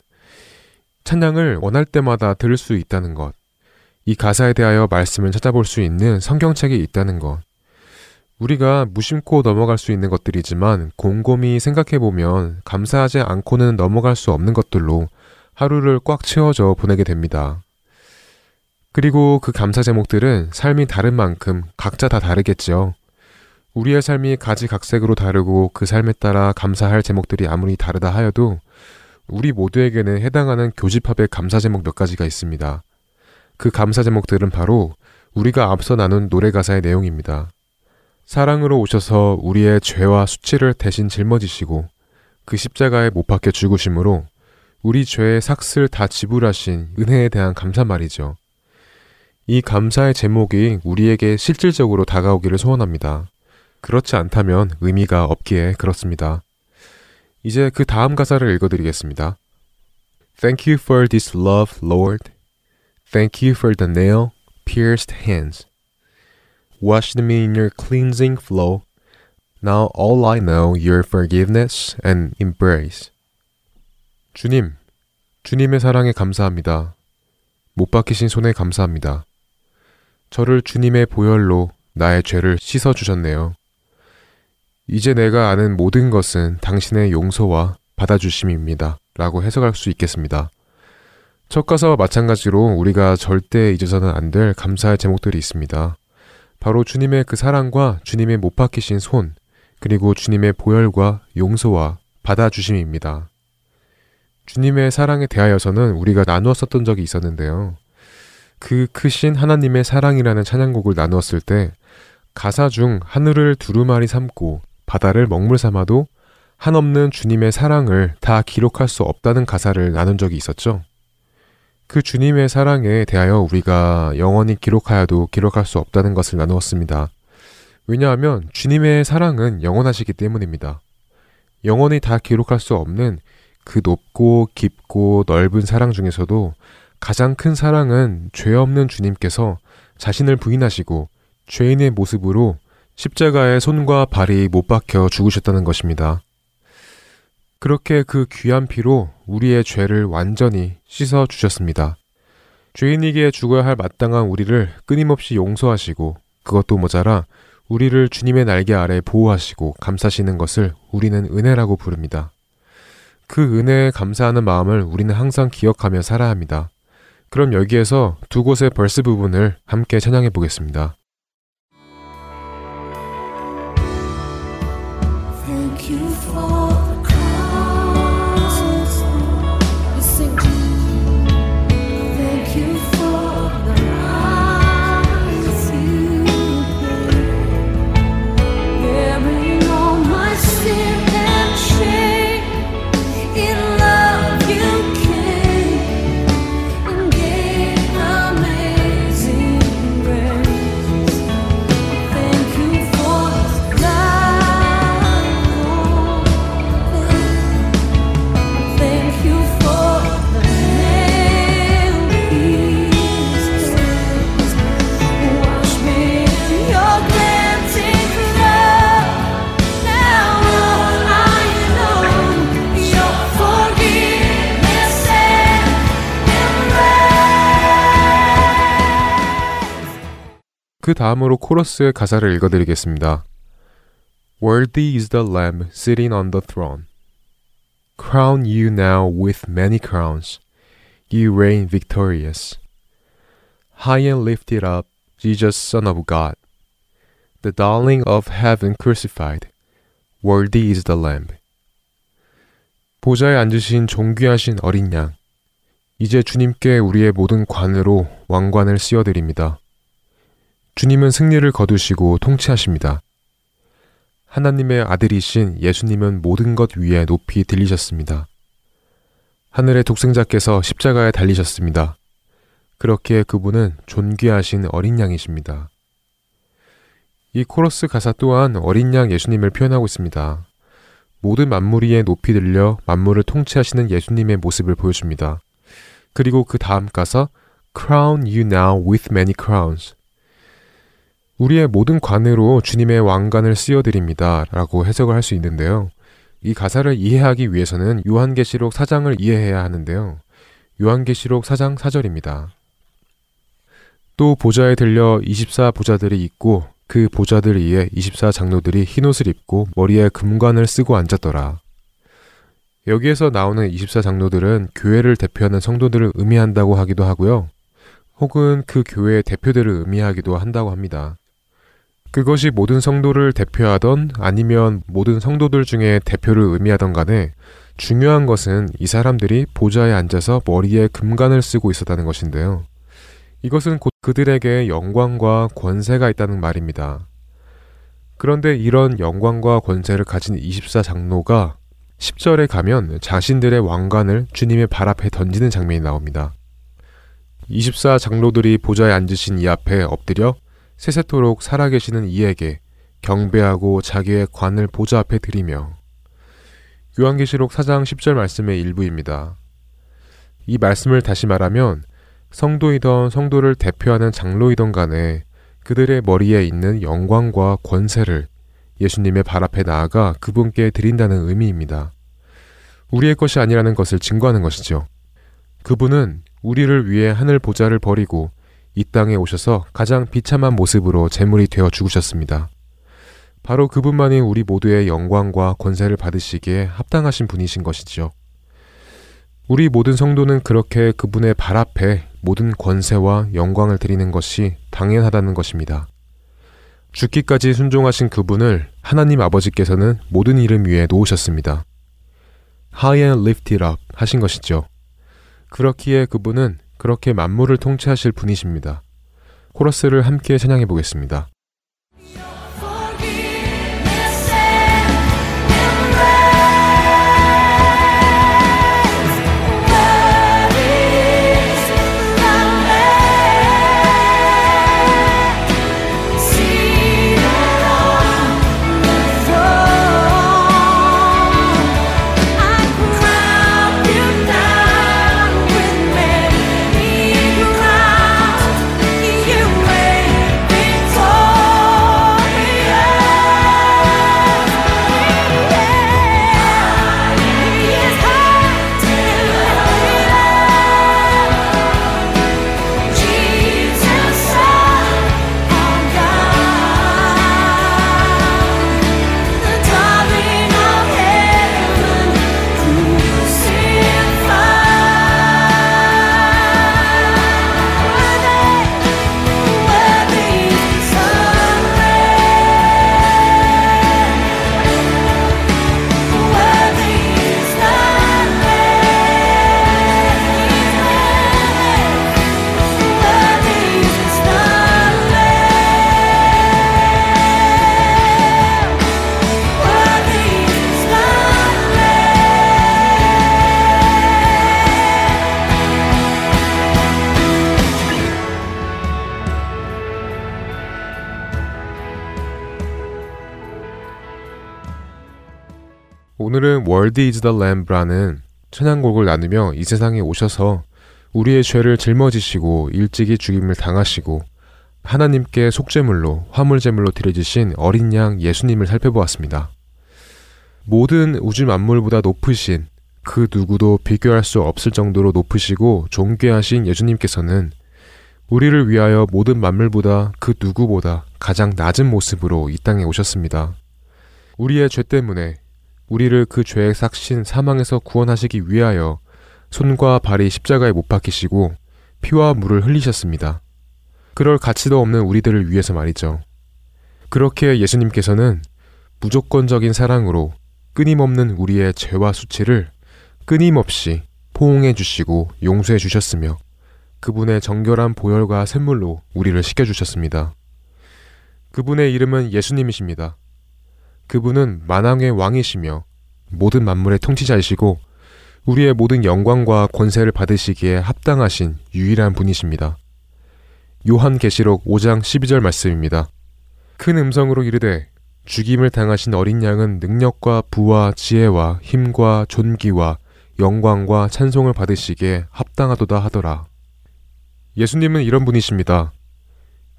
찬양을 원할 때마다 들을 수 있다는 것, 이 가사에 대하여 말씀을 찾아볼 수 있는 성경책이 있다는 것, 우리가 무심코 넘어갈 수 있는 것들이지만 곰곰이 생각해보면 감사하지 않고는 넘어갈 수 없는 것들로 하루를 꽉 채워져 보내게 됩니다. 그리고 그 감사 제목들은 삶이 다른 만큼 각자 다 다르겠죠. 우리의 삶이 가지각색으로 다르고 그 삶에 따라 감사할 제목들이 아무리 다르다 하여도 우리 모두에게는 해당하는 교집합의 감사 제목 몇 가지가 있습니다. 그 감사 제목들은 바로 우리가 앞서 나눈 노래 가사의 내용입니다. 사랑으로 오셔서 우리의 죄와 수치를 대신 짊어지시고 그 십자가에 못 박혀 죽으심으로 우리 죄의 삭슬 다 지불하신 은혜에 대한 감사 말이죠. 이 감사의 제목이 우리에게 실질적으로 다가오기를 소원합니다. 그렇지 않다면 의미가 없기에 그렇습니다. 이제 그 다음 가사를 읽어드리겠습니다. Thank you for this love, Lord. Thank you for the nail pierced hands. Washed me in your cleansing flow. Now all I know your forgiveness and embrace. 주님, 주님의 사랑에 감사합니다. 못 박히신 손에 감사합니다. 저를 주님의 보혈로 나의 죄를 씻어 주셨네요. 이제 내가 아는 모든 것은 당신의 용서와 받아주심입니다. 라고 해석할 수 있겠습니다. 첫 가사와 마찬가지로 우리가 절대 잊어서는 안 될 감사의 제목들이 있습니다. 바로 주님의 그 사랑과 주님의 못 박히신 손, 그리고 주님의 보혈과 용서와 받아주심입니다. 주님의 사랑에 대하여서는 우리가 나누었었던 적이 있었는데요. 그 크신 하나님의 사랑이라는 찬양곡을 나누었을 때 가사 중 하늘을 두루마리 삼고 바다를 먹물 삼아도 한없는 주님의 사랑을 다 기록할 수 없다는 가사를 나눈 적이 있었죠. 그 주님의 사랑에 대하여 우리가 영원히 기록하여도 기록할 수 없다는 것을 나누었습니다. 왜냐하면 주님의 사랑은 영원하시기 때문입니다. 영원히 다 기록할 수 없는 그 높고 깊고 넓은 사랑 중에서도 가장 큰 사랑은 죄 없는 주님께서 자신을 부인하시고 죄인의 모습으로 십자가에 손과 발이 못 박혀 죽으셨다는 것입니다. 그렇게 그 귀한 피로 우리의 죄를 완전히 씻어 주셨습니다. 죄인에게 죽어야 할 마땅한 우리를 끊임없이 용서하시고 그것도 모자라 우리를 주님의 날개 아래 보호하시고 감싸시는 것을 우리는 은혜라고 부릅니다. 그 은혜에 감사하는 마음을 우리는 항상 기억하며 살아야 합니다. 그럼 여기에서 두 곳의 벌스 부분을 함께 찬양해 보겠습니다. 그 다음으로 코러스의 가사를 읽어드리겠습니다. Worthy is the Lamb sitting on the throne. Crown you now with many crowns. you reign victorious. High and lifted up, Jesus, Son of God, the darling of heaven crucified. Worthy is the Lamb. 보좌에 앉으신 존귀하신 어린 양. 이제 주님께 우리의 모든 관으로 왕관을 씌워드립니다. 주님은 승리를 거두시고 통치하십니다. 하나님의 아들이신 예수님은 모든 것 위에 높이 들리셨습니다. 하늘의 독생자께서 십자가에 달리셨습니다. 그렇기에 그분은 존귀하신 어린 양이십니다. 이 코러스 가사 또한 어린 양 예수님을 표현하고 있습니다. 모든 만물 위에 높이 들려 만물을 통치하시는 예수님의 모습을 보여줍니다. 그리고 그 다음 가사 Crown you now with many crowns. 우리의 모든 관으로 주님의 왕관을 씌워드립니다. 라고 해석을 할 수 있는데요. 이 가사를 이해하기 위해서는 요한계시록 4장을 이해해야 하는데요. 요한계시록 4장 4절입니다. 또 보좌에 들려 24 보좌들이 있고 그 보좌들 위에 24 장로들이 흰옷을 입고 머리에 금관을 쓰고 앉았더라. 여기에서 나오는 24 장로들은 교회를 대표하는 성도들을 의미한다고 하기도 하고요. 혹은 그 교회의 대표들을 의미하기도 한다고 합니다. 그것이 모든 성도를 대표하던 아니면 모든 성도들 중에 대표를 의미하던 간에 중요한 것은 이 사람들이 보좌에 앉아서 머리에 금관을 쓰고 있었다는 것인데요. 이것은 곧 그들에게 영광과 권세가 있다는 말입니다. 그런데 이런 영광과 권세를 가진 24 장로가 10절에 가면 자신들의 왕관을 주님의 발 앞에 던지는 장면이 나옵니다. 24 장로들이 보좌에 앉으신 이 앞에 엎드려 세세토록 살아계시는 이에게 경배하고 자기의 관을 보좌 앞에 드리며 요한계시록 4장 10절 말씀의 일부입니다. 이 말씀을 다시 말하면 성도이던 성도를 대표하는 장로이던 간에 그들의 머리에 있는 영광과 권세를 예수님의 발 앞에 나아가 그분께 드린다는 의미입니다. 우리의 것이 아니라는 것을 증거하는 것이죠. 그분은 우리를 위해 하늘 보좌를 버리고 이 땅에 오셔서 가장 비참한 모습으로 제물이 되어 죽으셨습니다. 바로 그분만이 우리 모두의 영광과 권세를 받으시기에 합당하신 분이신 것이지요. 우리 모든 성도는 그렇게 그분의 발 앞에 모든 권세와 영광을 드리는 것이 당연하다는 것입니다. 죽기까지 순종하신 그분을 하나님 아버지께서는 모든 이름 위에 놓으셨습니다. High and lifted up 하신 것이죠. 그렇기에 그분은 그렇게 만물을 통치하실 분이십니다. 코러스를 함께 찬양해 보겠습니다. World is the Lamb라는 찬양곡을 나누며 이 세상에 오셔서 우리의 죄를 짊어지시고 일찍이 죽임을 당하시고 하나님께 속죄물로 화물제물로 드려지신 어린 양 예수님을 살펴보았습니다. 모든 우주 만물보다 높으신 그 누구도 비교할 수 없을 정도로 높으시고 존귀하신 예수님께서는 우리를 위하여 모든 만물보다 그 누구보다 가장 낮은 모습으로 이 땅에 오셨습니다. 우리의 죄 때문에 우리를 그 죄의 삭신 사망에서 구원하시기 위하여 손과 발이 십자가에 못 박히시고 피와 물을 흘리셨습니다. 그럴 가치도 없는 우리들을 위해서 말이죠. 그렇게 예수님께서는 무조건적인 사랑으로 끊임없는 우리의 죄와 수치를 끊임없이 포옹해 주시고 용서해 주셨으며 그분의 정결한 보혈과 샘물로 우리를 씻겨 주셨습니다. 그분의 이름은 예수님이십니다. 그분은 만왕의 왕이시며 모든 만물의 통치자이시고 우리의 모든 영광과 권세를 받으시기에 합당하신 유일한 분이십니다. 요한 계시록 5장 12절 말씀입니다. 큰 음성으로 이르되 죽임을 당하신 어린 양은 능력과 부와 지혜와 힘과 존귀와 영광과 찬송을 받으시기에 합당하도다 하더라. 예수님은 이런 분이십니다.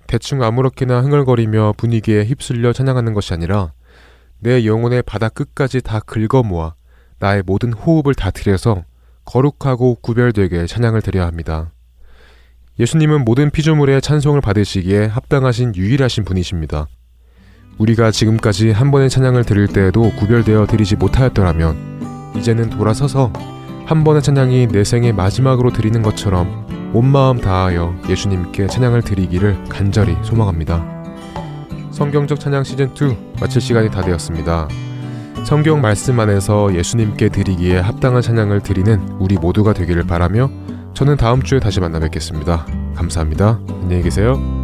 대충 아무렇게나 흥얼거리며 분위기에 휩쓸려 찬양하는 것이 아니라 내 영혼의 바다 끝까지 다 긁어 모아 나의 모든 호흡을 다 들여서 거룩하고 구별되게 찬양을 드려야 합니다. 예수님은 모든 피조물의 찬송을 받으시기에 합당하신 유일하신 분이십니다. 우리가 지금까지 한 번의 찬양을 드릴 때에도 구별되어 드리지 못하였더라면 이제는 돌아서서 한 번의 찬양이 내 생의 마지막으로 드리는 것처럼 온 마음 다하여 예수님께 찬양을 드리기를 간절히 소망합니다. 성경적 찬양 시즌2 마칠 시간이 다 되었습니다. 성경 말씀 안에서 예수님께 드리기에 합당한 찬양을 드리는 우리 모두가 되기를 바라며 저는 다음 주에 다시 만나 뵙겠습니다. 감사합니다. 안녕히 계세요.